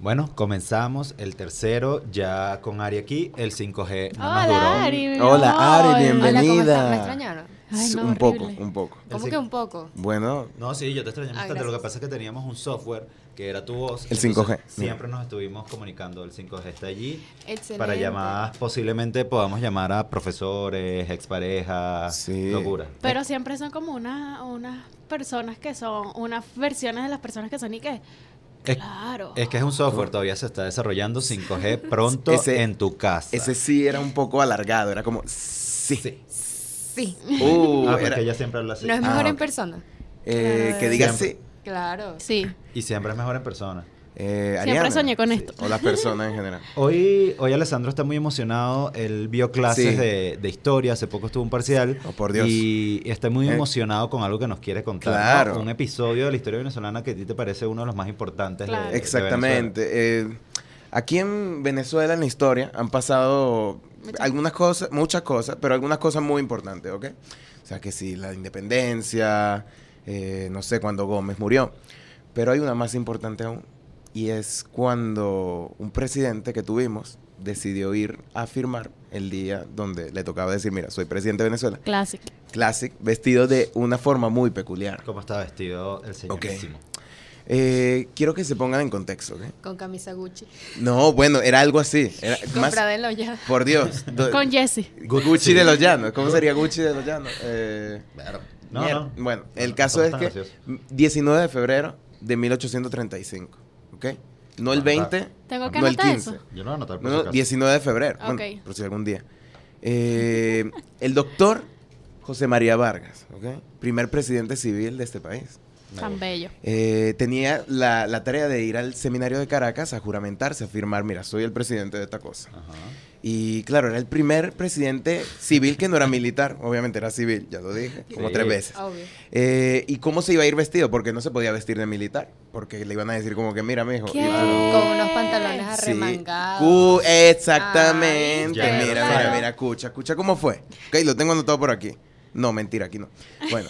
Bueno, comenzamos el tercero ya con Ari aquí, el 5G no nos Hola, duró. Ari. mi Hola, amor. Ari, Hola, ¿cómo bienvenida. están? ¿Me extrañaron? Ay, no, un poco, horrible. un poco. ¿Cómo El que un poco? Bueno, No, sí, yo te extrañé Ay, bastante. Lo que pasa es que teníamos un software que era tu voz. El entonces 5G, Siempre nos estuvimos comunicando. El 5G está allí. Excelente. Para llamadas, posiblemente podamos llamar a profesores, exparejas, Sí. locura. Pero siempre son como unas unas personas que son, unas versiones de las personas que son y que. Es, Claro. es que es un software, todavía se está desarrollando 5G pronto Ese- en tu casa. ese sí era un poco alargado, era como sí. Sí. Sí. Uh, ah, porque era- ella siempre habla así. ¿No es mejor Ah, en persona? eh, que diga Siempre. sí. Claro. Sí. Y siempre es mejor en persona. Eh, Siempre Ariana. soñé con Sí, esto. O las personas en general. Hoy, hoy Alessandro está muy emocionado. Él vio clases Sí. de, de historia, hace poco estuvo un parcial. Oh, por Dios. Y está muy Eh. emocionado con algo que nos quiere contar. ¿no? Claro. Un episodio de la historia venezolana que a ti te parece uno de los más importantes. de- Claro. de Exactamente. Eh, aquí en Venezuela, en la historia, han pasado algunas cosas, muchas cosas, pero algunas cosas muy importantes, ¿ok? O sea, que sí, la independencia, eh, no sé, cuando Gómez murió. Pero hay una más importante aún, y es cuando un presidente que tuvimos decidió ir a firmar el día donde le tocaba decir, mira, soy presidente de Venezuela. Classic. Classic, vestido de una forma muy peculiar. ¿Cómo está vestido el señorísimo? Eh, quiero que se pongan en contexto, ¿ok? Con camisa Gucci. No, bueno, era algo así. Era más, la olla. por Dios. do- Con Jesse. Gucci de los Llanos. ¿Cómo sería Gucci de los Llanos? Eh, No. Bueno, el caso no es que gracioso. 19 de febrero de 1835, ¿ok? No el Bueno, 20, Tengo que no el anotar 15. eso. Yo no voy a anotar por No, si no, acaso. 19 de febrero. Ok. Bueno, por si algún día. Eh, el doctor José María Vargas, ¿ok? Primer presidente civil de este país. Tan bello. Eh, tenía la, la tarea de ir al seminario de Caracas a juramentarse, a afirmar, mira, soy el presidente de esta cosa. Ajá. Y claro, era el primer presidente civil que no era militar, obviamente era civil, ya lo dije, como Sí. tres veces. Obvio. Eh, ¿Y cómo se iba a ir vestido? Porque no se podía vestir de militar, porque le iban a decir como que, mira, mijo. Con unos pantalones Sí. arremangados. Exactamente. Ay, mira, claro. mira, mira, escucha, escucha cómo fue. Ok, lo tengo anotado por aquí. No, mentira, aquí no. Bueno,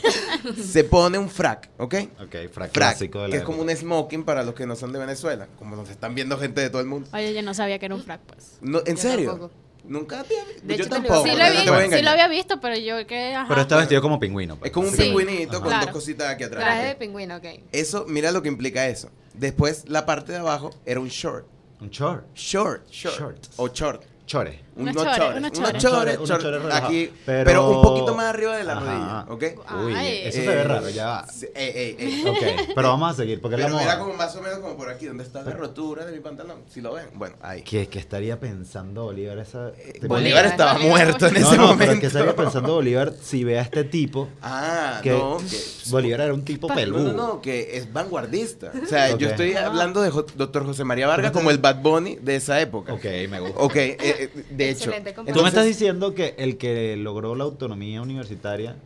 se pone un frac, ¿ok? Ok, frac Frac, clásico de la que es como un smoking para los que no son de Venezuela, como nos están viendo gente de todo el mundo. Oye, yo no sabía que era un frac, pues. No, ¿En Yo serio? tampoco. Nunca te De Yo hecho, tampoco. Sí lo, no visto, sí lo había visto, pero yo que. ajá, Pero está vestido como pingüino. pues. Es como un Sí. pingüinito con Claro. dos cositas aquí atrás. Traje de pingüino, ok. Eso, mira lo que implica eso. Después, la parte de abajo era un short. Un short. Short, short. Short. O short. Chore. Unos Unos chores, chores, unos chores. chores, Unos chores, aquí, Pero- pero, un poquito más arriba de la Ajá. rodilla, ¿ok? Uy, Ay. eso se Eh, ve raro, ya va. sí, ey, ey, ey. Ok, pero vamos a seguir, porque es la Pero moda. era como más o menos como por aquí, donde está la rotura de mi pantalón. Si lo ven, bueno, ahí. ¿Qué, qué estaría pensando Bolívar esa... Bolívar, Bolívar, estaba muerto en no, ese no, momento. pero ¿qué estaría pensando Bolívar si ve a este tipo? Ah, Que no, que Bolívar era un tipo peludo. no, no, que es vanguardista. O sea, yo estoy Ah. hablando de Jo- doctor José María Vargas como el Bad Bunny de esa época. Ok, me gusta. Ok, eh, eh, de hecho. Tú me estás diciendo que el que logró la autonomía universitaria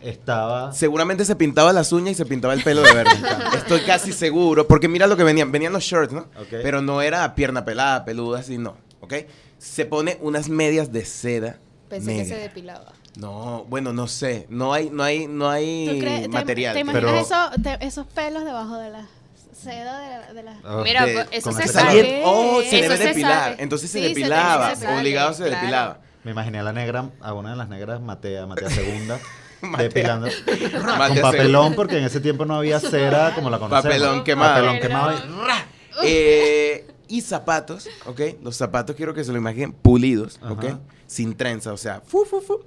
estaba... Seguramente se pintaba las uñas y se pintaba el pelo de verde. Estoy casi seguro. Porque mira lo que venían. Venían los shorts, ¿no? Ok. Pero no era pierna pelada, peluda, así, no. ¿Ok? Se pone unas medias de seda. Pensé que se negra. depilaba. No, bueno, no sé. No hay, no hay, no ¿Tú hay crees- te- material. ¿Te, imaginas Pero- eso- te- esos pelos debajo de la seda de la. De la... Mira, de- pues, eso con se sabe. Oh, se Eso debe se depilar. sabe. Entonces se Sí, depilaba. se obligado se claro. depilaba. Me imaginé a la negra, a una de las negras, Matea, Matea Segunda, Matea. depilando Matea con papelón, porque en ese tiempo no había cera como la conocemos. Papelón quemado. Papelón quemado. y- Eh, y zapatos, ¿ok? Los zapatos quiero que se lo imaginen pulidos, ¿ok? Ajá. Sin trenza, o sea, fu, fu, fu.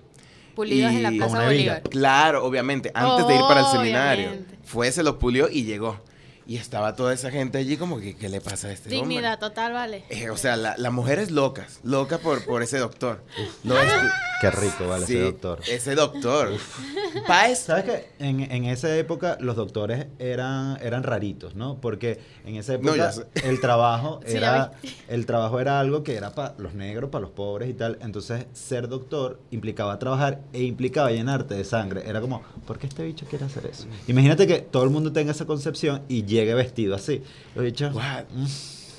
Pulidos Y- en la Plaza. Bolívar. Claro, obviamente, antes de ir para el seminario. Obviamente. Fue, se los pulió y llegó. Y estaba toda esa gente allí como que, ¿qué le pasa a este Dignidad hombre? total, vale. Eh, o sea, la- las mujeres locas, locas por, por ese doctor. Qué rico, vale, Sí, ese doctor. Ese doctor. ¿Sabes qué? En, en esa época los doctores eran, eran raritos, ¿no? Porque en esa No, época ya el trabajo Sí, era el trabajo era algo que era para los negros, para los pobres y tal. Entonces, ser doctor implicaba trabajar e implicaba llenarte de sangre. Era como, ¿por qué este bicho quiere hacer eso? Imagínate que todo el mundo tenga esa concepción y llegue vestido así. Los bichos, What? mm,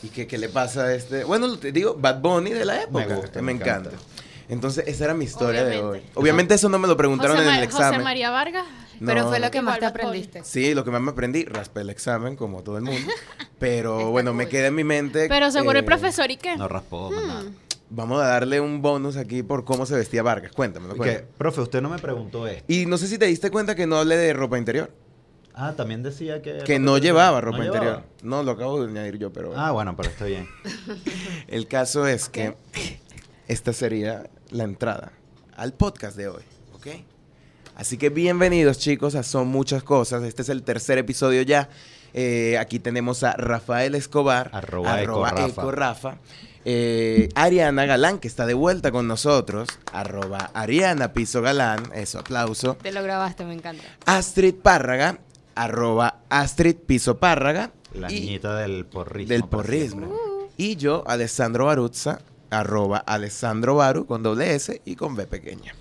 ¿Y qué, qué le pasa a este? Bueno, te digo, Bad Bunny de la época. gusta, me, me encanta. encanta. Entonces, esa era mi historia de hoy. Obviamente. Obviamente eso no me lo preguntaron José, en el José examen. María Vargas. Pero No. fue lo que más te aprendiste. Sí, lo que más me aprendí, raspé el examen, como todo el mundo. Pero bueno, me cool. queda en mi mente. Pero seguro el eh, profesor y qué. No raspó, más nada. Vamos a darle un bonus aquí por cómo se vestía Vargas. Cuéntamelo, Que, cuéntame. profe, usted no me preguntó esto. Y no sé si te diste cuenta que no hablé de ropa interior. Ah, también decía que... Que no llevaba ropa interior. No, lo acabo de añadir yo, pero. Ah, bueno, pero está bien. El caso es que esta sería la entrada al podcast de hoy, ¿ok? Así que bienvenidos chicos a Son Muchas Cosas. Este es el tercer episodio ya. Eh, aquí tenemos a Rafael Escobar, Arroba Ecorafa. Ecorafa. Eh, Ariana Galán, que está de vuelta con nosotros. Arroba Ariana Piso Galán. Eso, aplauso. Te lo grabaste, me encanta. Astrid Párraga. Arroba Astrid Piso Párraga. La y- niñita del porrismo. del por porrismo. siempre. Y yo, Alessandro Baruzza, arroba Alessandro Baru con doble S y con B pequeña.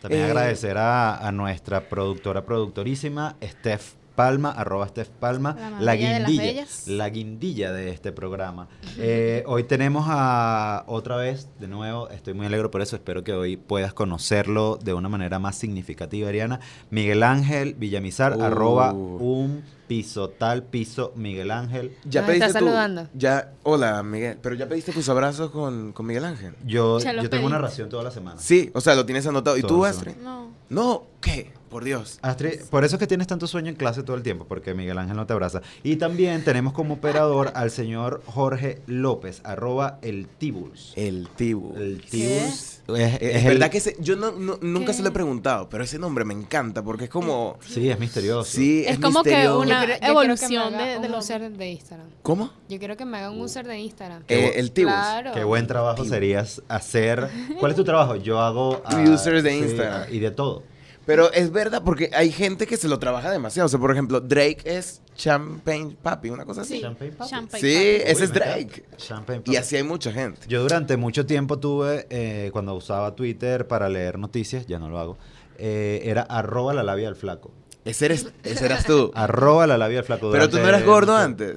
También Eh, agradecer a, a nuestra productora, productorísima, Steph Palma, arroba Steph Palma, La guindilla, la guindilla de este programa. Eh, hoy tenemos a, otra vez, de nuevo, estoy muy alegre por eso, espero que hoy puedas conocerlo de una manera más significativa, Ariana. Miguel Ángel Villamizar, Uh. arroba un piso tal piso Miguel Ángel. Ya Nos pediste está tú- saludando. Ya, hola Miguel, pero ya pediste tus abrazos con, con Miguel Ángel. Yo, yo tengo una ración toda la semana. Sí, o sea, lo tienes anotado. ¿Y tú, Astrid? No. No, ¿qué? Por Dios. Astrid, por eso es que tienes tanto sueño en clase todo el tiempo, porque Miguel Ángel no te abraza. Y también tenemos como operador al señor Jorge López, arroba el Tibuls. El Tibu. El ¿Qué? Tibuls es, es Es el- verdad que ese- yo no, no- nunca ¿Qué? se lo he preguntado, pero ese nombre me encanta porque es como... Sí, es misterioso. Sí, Es es, como que una- Yo quiero- yo quiero que evolución haga de- de un los- user de Instagram. ¿Cómo? Yo quiero que me haga un user de Instagram. Eh, el Tibus. Claro. Qué buen trabajo Tibuls. sería hacer... ¿Cuál es tu trabajo? Yo hago... ah, Users de sí, Instagram. y de todo. Pero es verdad porque hay gente que se lo trabaja demasiado. O sea, por ejemplo, Drake es Champagne Papi, una cosa así. Sí. Champagne Papi. Champagne Sí, Papi. ese Uy, es Drake. Champagne Y así hay mucha gente. Yo durante mucho tiempo tuve, eh, cuando usaba Twitter para leer noticias, ya no lo hago, eh, era arroba la labia del flaco. Ese eres, ese eras tú. Arroba la labia del flaco. Pero tú no eras gordo antes.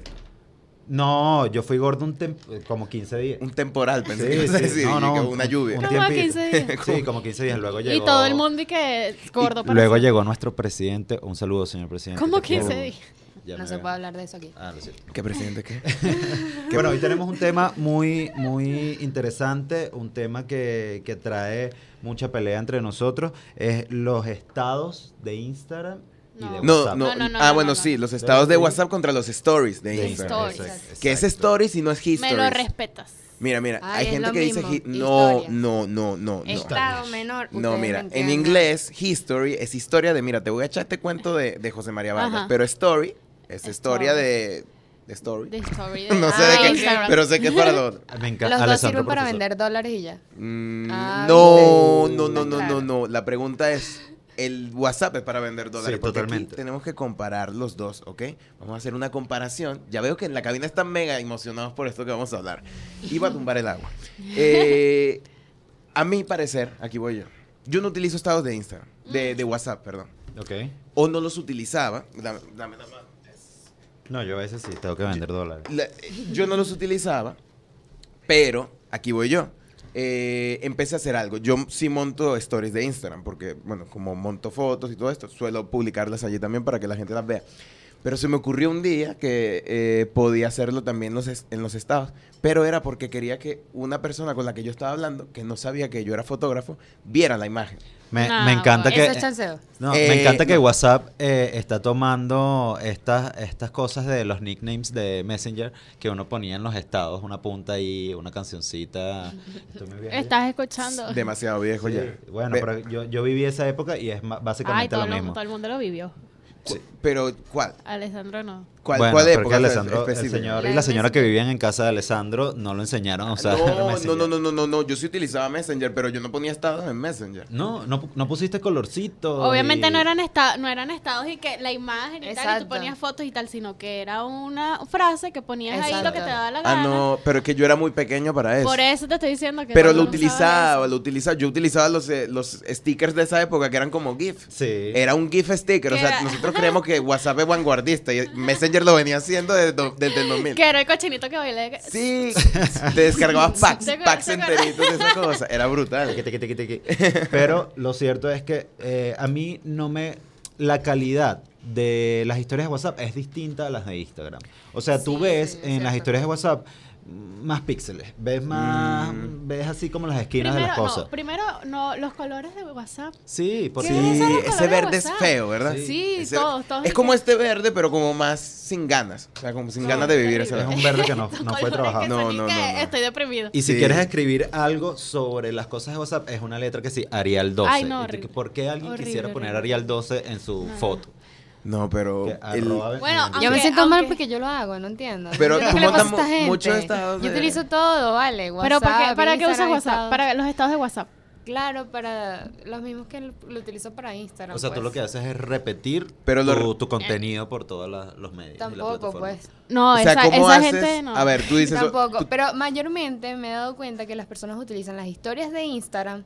No, yo fui gordo un tem- como 15 días. Un temporal, pensé Sí, que sí. decir. No, no, un- una lluvia. un Como tiempito. 15 días. Sí, como 15 días. Luego llegó. Y todo el mundo y que gordo para Luego llegó nuestro presidente. Un saludo, señor presidente. ¿Cómo te quiero. 15 días? Ya No se veo. puede hablar de eso aquí. Ah, lo siento. ¿Qué presidente qué? Bueno, hoy tenemos un tema muy, muy interesante, un tema que, que trae mucha pelea entre nosotros, es los estados de Instagram y de No. No, no, No, no, no, Ah, no, bueno, no, sí, no. los estados de. WhatsApp contra los stories de De Instagram. Stories. exacto, Que es stories y no es history. Me lo respetas. Mira, mira, Ay, hay gente que dice mismo, hi- no, no, no, no, no. Estado menor. No, mira, en entienden. inglés, history es historia de, mira, te voy a echar este cuento de, de José María Vargas, Ajá. pero story es historia Story. de, de story. De story de no sé ah, de qué, Instagram. pero sé que es para lo otro. Me encanta. Los dos sirven para vender dólares y ya. Mm, Ah, no, no, no, no, no, no. La pregunta es, el WhatsApp es para vender dólares. Sí, porque aquí totalmente. tenemos que comparar los dos, ¿ok? Vamos a hacer una comparación. Ya veo que en la cabina están mega emocionados por esto que vamos a hablar. Iba a tumbar el agua. Eh, a mi parecer, aquí voy yo. Yo no utilizo estados de Instagram, de, de WhatsApp, perdón. Ok. O no los utilizaba. Dame, dame la mano. No, yo a veces sí tengo que vender dólares. La- yo no los utilizaba, pero aquí voy yo. Eh, empecé a hacer algo. Yo sí monto stories de Instagram, porque, bueno, como monto fotos y todo esto, suelo publicarlas allí también para que la gente las vea. Pero se me ocurrió un día que eh, podía hacerlo también en los, es- en los estados. Pero era porque quería que una persona con la que yo estaba hablando, que no sabía que yo era fotógrafo, viera la imagen. Me, encanta que... Es. No, Eh, me encanta que no. WhatsApp eh, está tomando estas, estas cosas de los nicknames de Messenger que uno ponía en los estados, una punta ahí, una cancioncita. Estoy muy viejo ya. Estás escuchando. Demasiado viejo Sí, ya. Bueno, Pe- pero yo, yo viví esa época y es ma- Ay, básicamente todo, lo lo- mismo. todo el mundo lo vivió. Cu- Pero, ¿cuál? Alessandro no. ¿Cuál, bueno, cuál porque época Alessandro, el señor y la señora que vivían en casa de Alessandro no lo enseñaron a usar no, no, no, no, no, no, no, yo sí utilizaba Messenger, pero yo no ponía estados en Messenger. No, no, no pusiste colorcito. Obviamente y- no eran, esta- no eran estados y que la imagen y tal, y tú ponías fotos y tal, sino que era una frase que ponías ahí lo que te daba la Ah, gana. no, pero es que yo era muy pequeño para eso. Por eso te estoy diciendo que Pero lo utilizaba, lo utilizaba. Yo utilizaba los, eh, los stickers de esa época que eran como GIF. Sí. Era un GIF sticker, o sea, era- nosotros creemos que WhatsApp es vanguardista y Messenger Messenger lo venía haciendo desde, do- desde el 2000. Que era el cochinito que bailé. Sí, te descargabas packs, packs enteritos de esa cosa. Era brutal. Pero lo cierto es que eh, a mí no me... La calidad de las historias de WhatsApp es distinta a las de Instagram. O sea, tú ves en las historias de WhatsApp más píxeles, ves más, Mm. ves así como las esquinas Primero, de las cosas. no, primero, no, los colores de WhatsApp. Sí, porque ¿Qué Sí, ese verde es feo, ¿verdad? Sí. Sí, Ese- todos, todos. Es como este verde, pero como más sin ganas. O sea, como sin No, ganas de vivir ese. Es un verde que no, no fue trabajado. No, no, no, no. Estoy deprimido. Y si Sí. quieres escribir algo sobre las cosas de WhatsApp, es una letra que sí, Arial 12. Ay, no, horrible. ¿Por qué alguien Horrible, quisiera poner. Arial 12 en su No. foto? No, pero. El- arroba- Bueno, Aunque- Yo me Aunque- siento mal porque yo lo hago, no entiendo. Pero ¿Qué tú montas muchos estados Yo utilizo todo, vale. WhatsApp, Pero ¿para qué, para qué usas WhatsApp? estados. Para los estados de WhatsApp. Claro, para los mismos que lo, lo utilizo para Instagram. O sea, tú pues. lo que haces es repetir Pero lo tu, contenido por todos los medios. y la Tampoco, pues. No, o sea, esa, ¿cómo esa haces? gente no. A ver, tú dices. Tampoco, tú- pero mayormente me he dado cuenta que las personas utilizan las historias de Instagram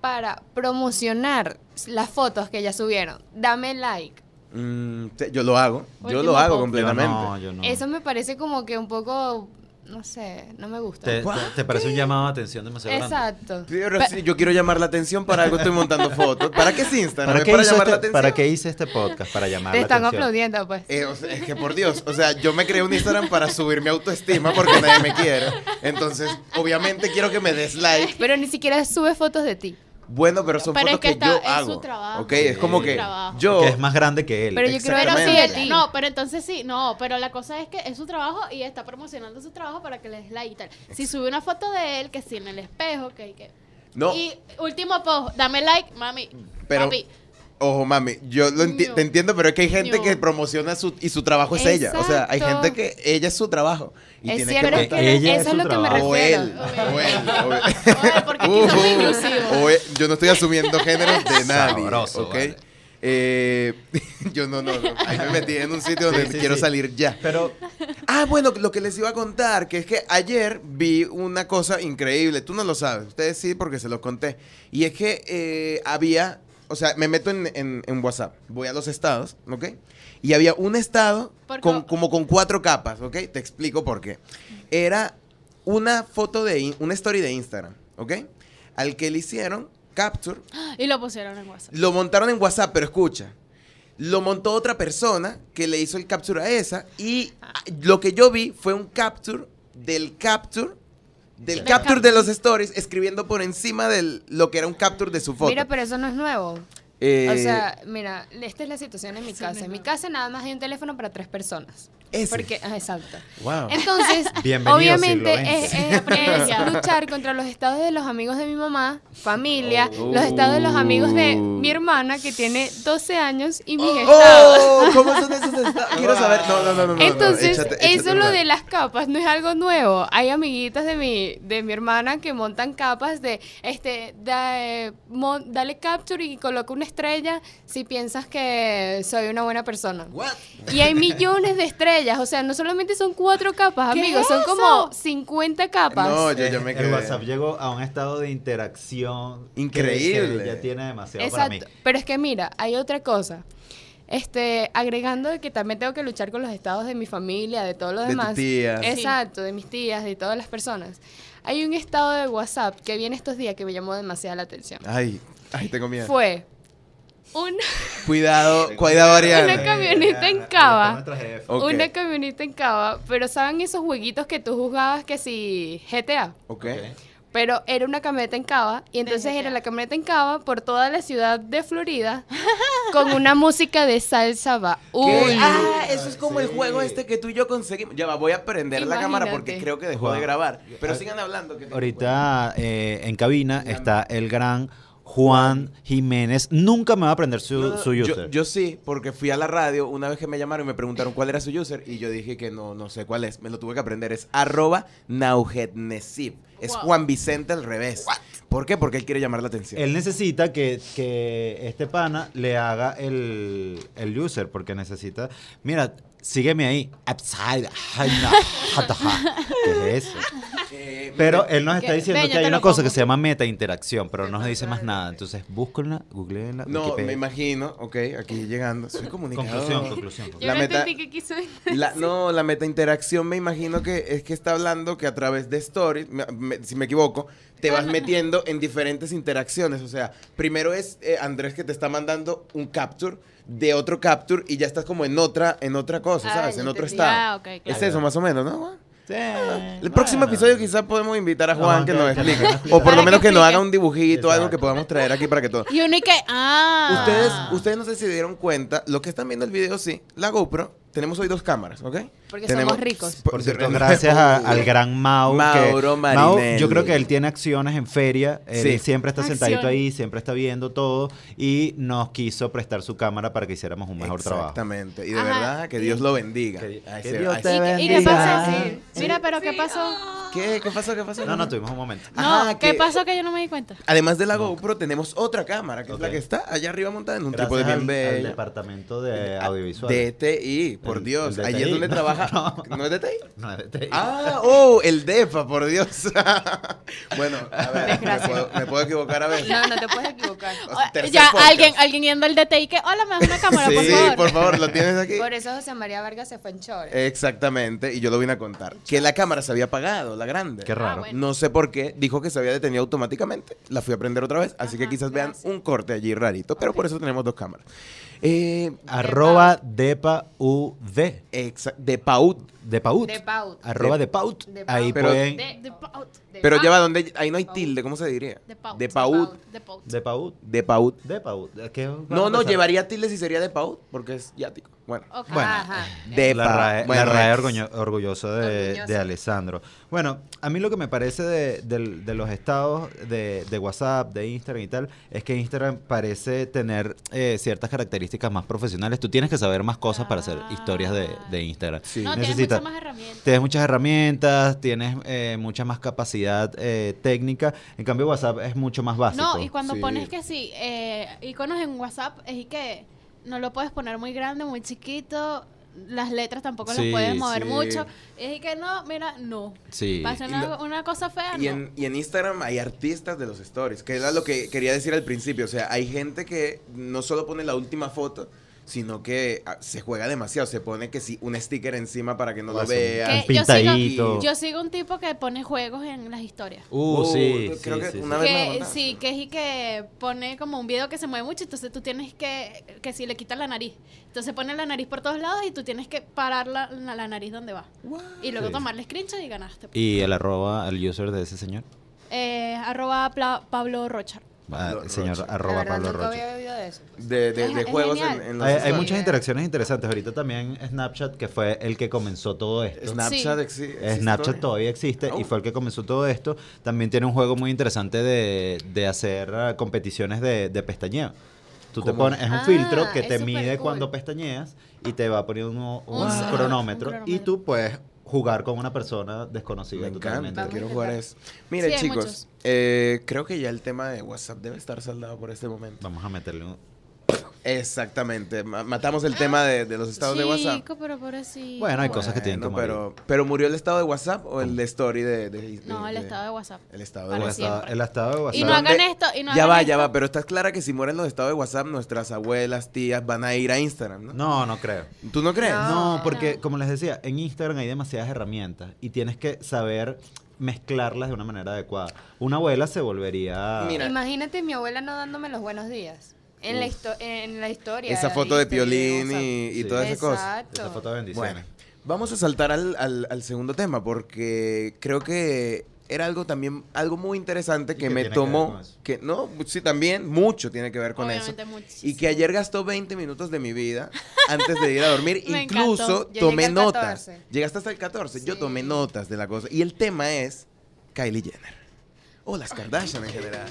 para promocionar las fotos que ya subieron. Dame like. Mm, yo lo hago. Yo lo hago completamente. Yo no, yo no. Eso me parece como que un poco, no sé, no me gusta. ¿Te, te, te parece un llamado de atención demasiado grande? Exacto. Sí, pero sí, yo quiero llamar la atención para algo estoy montando fotos. ¿Para qué es Instagram? ¿Para ¿Es qué, para hizo llamar la este, atención? ¿Para qué hice este podcast? Para llamar Te la están atención. aplaudiendo, pues. Eh, o sea, es que por Dios, o sea, yo me creé un Instagram para subir mi autoestima porque nadie me quiere. Entonces, obviamente quiero que me des like. Pero ni siquiera sube fotos de ti. Bueno, pero son Pero es fotos que que, está- yo es hago. su trabajo. Ok, es como Es su que trabajo. yo Que es más grande que él. Pero yo quiero ver Pero así sí, no, pero entonces sí, no, pero la cosa es que es su trabajo y está promocionando su trabajo para que les like y tal. Si sube una foto de él, que sí, en el espejo, que, que. no, Y último post, dame like, mami, Pero- papi. Ojo, mami, yo lo enti- No. te entiendo, pero es que hay gente No. que promociona su y su trabajo es ella. O sea, hay gente que ella es su trabajo y es tiene cierto, que Ella es eso es su lo que me trabajo. o él, o él, o él. Oye, porque aquí somos Uh, inclusivos. o él- yo no estoy asumiendo géneros de nadie, Sabroso, ¿ok? vale. Eh, yo no, no, no. Ahí me metí en un sitio donde Sí, sí, quiero sí. salir ya. Pero Ah, bueno, lo que les iba a contar, que es que ayer vi una cosa increíble. Tú no lo sabes, ustedes sí, porque se los conté. Y es que eh, había, o sea, me meto en, en- en WhatsApp, voy a los estados, ¿ok? Y había un estado con, como con cuatro capas, ¿ok? Te explico por qué. Era una foto de, in- una story de Instagram, ¿ok? Al que le hicieron capture Y lo pusieron en WhatsApp. lo montaron en WhatsApp, pero escucha. Lo montó otra persona que le hizo el capture a esa. Y ah, lo que yo vi fue un capture del capture. Del Del capture de los stories, escribiendo por encima de lo que era un capture de su foto. Mira, pero eso no es nuevo. Eh, O sea, mira, esta es la situación en mi Sí, casa. En mi casa nada más hay un teléfono para tres personas. Ese. Porque, ah, exacto. Wow. Entonces, Bienvenido, obviamente, es, es- es luchar contra los estados de los amigos de mi mamá, familia, Oh. los estados de los amigos de mi hermana, que tiene 12 años, y mis Oh, estados. ¿Cómo son esos estados? Quiero saber. No, no, no, no. no, Entonces, échate- échate eso lo de las capas no es algo nuevo. Hay amiguitas de mi, de mi hermana que montan capas de, este, eh, mon- dale capture y coloca una estrella si piensas que soy una buena persona. What? Y hay millones de estrellas, o sea, no solamente son cuatro capas, ¿Qué amigos, es son como 50 capas. No, yo ya me el quedé. WhatsApp llegó a un estado de interacción Increíble. que ya tiene demasiado para mí. Exacto. Pero es que mira, hay otra cosa. Este, agregando que también tengo que luchar con los estados de mi familia, de todos los De tus demás. tías. Sí. Exacto, de mis tías, de todas las personas. Hay un estado de WhatsApp que viene estos días que me llamó demasiado la atención. Ay, ay, tengo miedo. Fue un, Cuidado, cuidado, Ariana. Una camioneta en Cava. Una camioneta en Cava, pero ¿saben esos jueguitos que tú jugabas que si GTA? Ok. Pero era una camioneta en Cava y entonces era la camioneta en Cava por toda la ciudad de Florida con una música de salsa va. Uy. Ah, eso es como el juego este que tú y yo conseguimos. Ya va, voy a prender la cámara porque creo que dejó de grabar. Pero Ah, sigan hablando. que Ahorita eh, en cabina está el gran Juan Jiménez. Nunca me va a aprender su, No, no, su yo- user. Yo, sí, porque fui a la radio una vez que me llamaron y me preguntaron cuál era su user y yo dije que no, no sé cuál es. Me lo tuve que aprender. Es arroba naujetnesib. Es Wow. Juan Vicente al revés. ¿Por qué? Porque él quiere llamar la atención. Él necesita que, que este pana le haga el, el user, porque necesita... Mira, sígueme ahí. Upside. ¿Qué es eso? Eh, Pero él nos está diciendo que hay una cosa que se llama meta interacción, pero no nos dice más nada. Entonces, búsquenla, googleenla. No, me imagino, ok, aquí llegando. Soy comunicador. Conclusión, conclusión. La no meta-. La- no, la meta interacción me imagino que es que está hablando que a través de stories, me- me- si me equivoco, te vas metiendo en diferentes interacciones. O sea, primero es eh, Andrés que te está mandando un capture de otro capture y ya estás como en otra, en otra cosa, Ah, ¿sabes? En otro entendí. estado. Ah, ok, claro. Es eso más o menos, ¿no? Juan? Sí, El próximo bueno. episodio quizás podemos invitar a Juan que que- nos que nos explique. O por lo menos que que nos haga un dibujito, algo que Exacto. podamos traer aquí para que todo. Y uno que, ah. Ustedes, ustedes no sé si se dieron cuenta, los que están viendo el video sí, la GoPro, tenemos hoy dos cámaras, ¿ok? Porque Tenemos- somos ricos. Por cierto, gracias a- al gran Mau. que- Mauro Mau, Marinelli. yo creo que él tiene acciones en feria. Él Sí. siempre está sentadito ahí, siempre está viendo todo. Y nos quiso prestar su cámara para que hiciéramos un mejor trabajo. Exactamente. Y de Ajá. verdad, que Dios lo bendiga. Que- que Dios te ¿Y, qué- pasó? Sí. Mira, pero ¿qué pasó? ¿Qué? ¿Qué pasó? ¿Qué pasó? No, no, tuvimos un momento. No, Ajá, ¿qué que- pasó que yo no me di cuenta? Además de la GoPro, tenemos otra cámara, que es la que está allá arriba montada en un Gracias trípode bien al, al bello. departamento de audiovisual. DTI, por El- Dios. el Allí es donde No, no. ¿No es DTI? No, es de- Ah, oh, el DEPA, por Dios. bueno, a ver, me puedo, me puedo equivocar a ver. No, no te puedes equivocar. O sea, ya, podcast. alguien, alguien yendo al DTI que, hola, me das una cámara, sí, por favor. por favor, lo tienes aquí. Por eso José María Vargas se fue en chores. Exactamente, y yo lo vine a contar. Que la cámara se había apagado, la grande. Qué raro. Ah, bueno. No sé por qué, dijo que se había detenido automáticamente. La fui a prender otra vez, así que quizás gracias. vean un corte allí rarito, pero por eso tenemos dos cámaras. Eh, Arroba depa ud. exa- de Paut. De paut. De paut. Arroba De- de paut. de Ahí paut. Pero- pueden. Pero lleva donde ahí no hay tilde, ¿cómo se diría? De Paut. De Paut. De Paut. De paut. De Paut. De paut. ¿Qué vamos a No, no, llevaría tilde si sería de Paut, porque es yático. Bueno. Bueno, Ajá. De la RAE, bueno, la RAE orgullo- orgulloso de, Orgullosa. de Alessandro. Bueno, a mí lo que me parece de, de los estados de, de WhatsApp, de Instagram y tal, es que Instagram parece tener eh, ciertas características más profesionales. Tú tienes que saber más cosas para hacer historias de, de Instagram. Sí. No, tienes muchas más herramientas. Tienes muchas herramientas, tienes eh, mucha más capacidad eh, técnica. En cambio, WhatsApp es mucho más básico. No, y cuando Sí. pones que sí, eh, iconos en WhatsApp, es y que no lo puedes poner muy grande, muy chiquito. Las letras tampoco Sí, las puedes mover sí. mucho. Es y que no, mira, no. Sí. Pasa una, lo- una cosa fea, Y no. en, y en Instagram hay artistas de los stories, que era lo que quería decir al principio. O sea, hay gente que no solo pone la última foto, sino que ah, se juega demasiado. Se pone que sí, un sticker encima para que no lo hace un- vea. Que un yo sigo- pintadito. Yo sigo un tipo que pone juegos en las historias. Uh, Uh, sí, creo sí, que sí, una sí. vez Que, sí, que es y que pone como un video que se mueve mucho, entonces tú tienes que, que si le quitas la nariz, entonces pone la nariz por todos lados y tú tienes que parar la, la- la nariz donde va. Y luego Sí. tomarle screenshot y ganaste. ¿Y el arroba, el user de ese señor? Eh, arroba Pla- Pablo Rochar. Ah, Lo- señor Rocha. La arroba verdad, Pablo Rocha. había de eso. De, de- Es- de es juegos en, los Hay, muchas interacciones interesantes. Ahorita también Snapchat, que fue el que comenzó todo esto. Snapchat Sí. exi- existe Snapchat todavía existe y Oh. fue el que comenzó todo esto. También tiene un juego muy interesante de, de hacer ah, competiciones de, de pestañeo. Tú te pones, es un Ah, filtro que es te mide cool. cuando pestañeas y te va poniendo un, un cronómetro, un y cronómetro. tú puedes jugar con una persona desconocida Me totalmente. encanta, quiero jugar eso. Miren, Sí, chicos, eh, creo que ya el tema de WhatsApp debe estar saldado por este momento. Vamos a meterle un... Exactamente, ma- matamos el tema de, de los estados de WhatsApp. Pero pobrecito. Bueno, hay cosas que tienen que morir. pero, pero murió el estado de WhatsApp o el de story de, de- No, el de- estado de WhatsApp. el estado de Para WhatsApp. siempre. el estado de WhatsApp. Y no hagan esto, y no ya hagan va, esto. ya va, pero estás clara que si mueren los estados de WhatsApp, nuestras abuelas, tías van a ir a Instagram, ¿no? No, no creo. ¿Tú no crees? No, No. porque como les decía, en Instagram hay demasiadas herramientas y tienes que saber mezclarlas de una manera adecuada. Una abuela se volvería... Mira. Imagínate mi abuela no dándome los buenos días. En, la, histo- en la historia. Esa foto de piolín y, y Sí. todas esas cosas. Exacto. Esa foto de bendiciones. Bueno, vamos a saltar al, al- al segundo tema porque creo que era algo también, algo muy interesante ¿Y que me que ver tomó, eso? que no, sí, también mucho tiene que ver con Obviamente eso. muchísimo. Y que ayer gastó 20 minutos de mi vida antes de ir a dormir. Me Incluso. Yo tomé notas. 14. Llegaste hasta el 14. Yo Sí. tomé notas de la cosa. Y el tema es Kylie Jenner. O las Kardashian en general.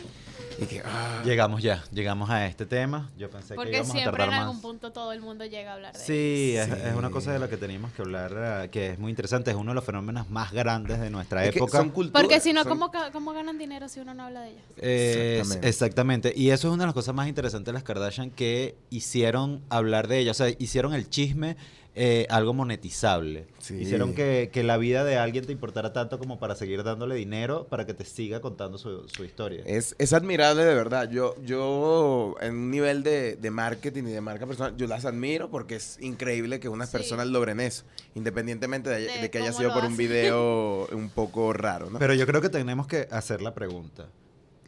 Y que, ah, Llegamos ya, llegamos a este tema. Yo pensé que Porque íbamos a siempre tardar en más. algún punto todo el mundo llega a hablar de Sí, es, Sí. es una cosa de la que teníamos que hablar, eh, que es muy interesante. Es uno de los fenómenos más grandes de nuestra es que época. son culturas, Porque si no, son- ¿cómo, ¿cómo ganan dinero si uno no habla de ellas? Eh, Exactamente. exactamente. Y eso es una de las cosas más interesantes de las Kardashian que hicieron hablar de ellas. O sea, hicieron el chisme eh, algo monetizable. Sí. Hicieron que, que la vida de alguien te importara tanto como para seguir dándole dinero para que te siga contando su, su historia. Es, es admirable de verdad. Yo, yo en un nivel de, de marketing y de marca personal, yo las admiro porque es increíble que unas Sí. personas logren eso, independientemente de, De de que haya sido por un video un poco raro, ¿no? Pero yo creo que tenemos que hacer la pregunta.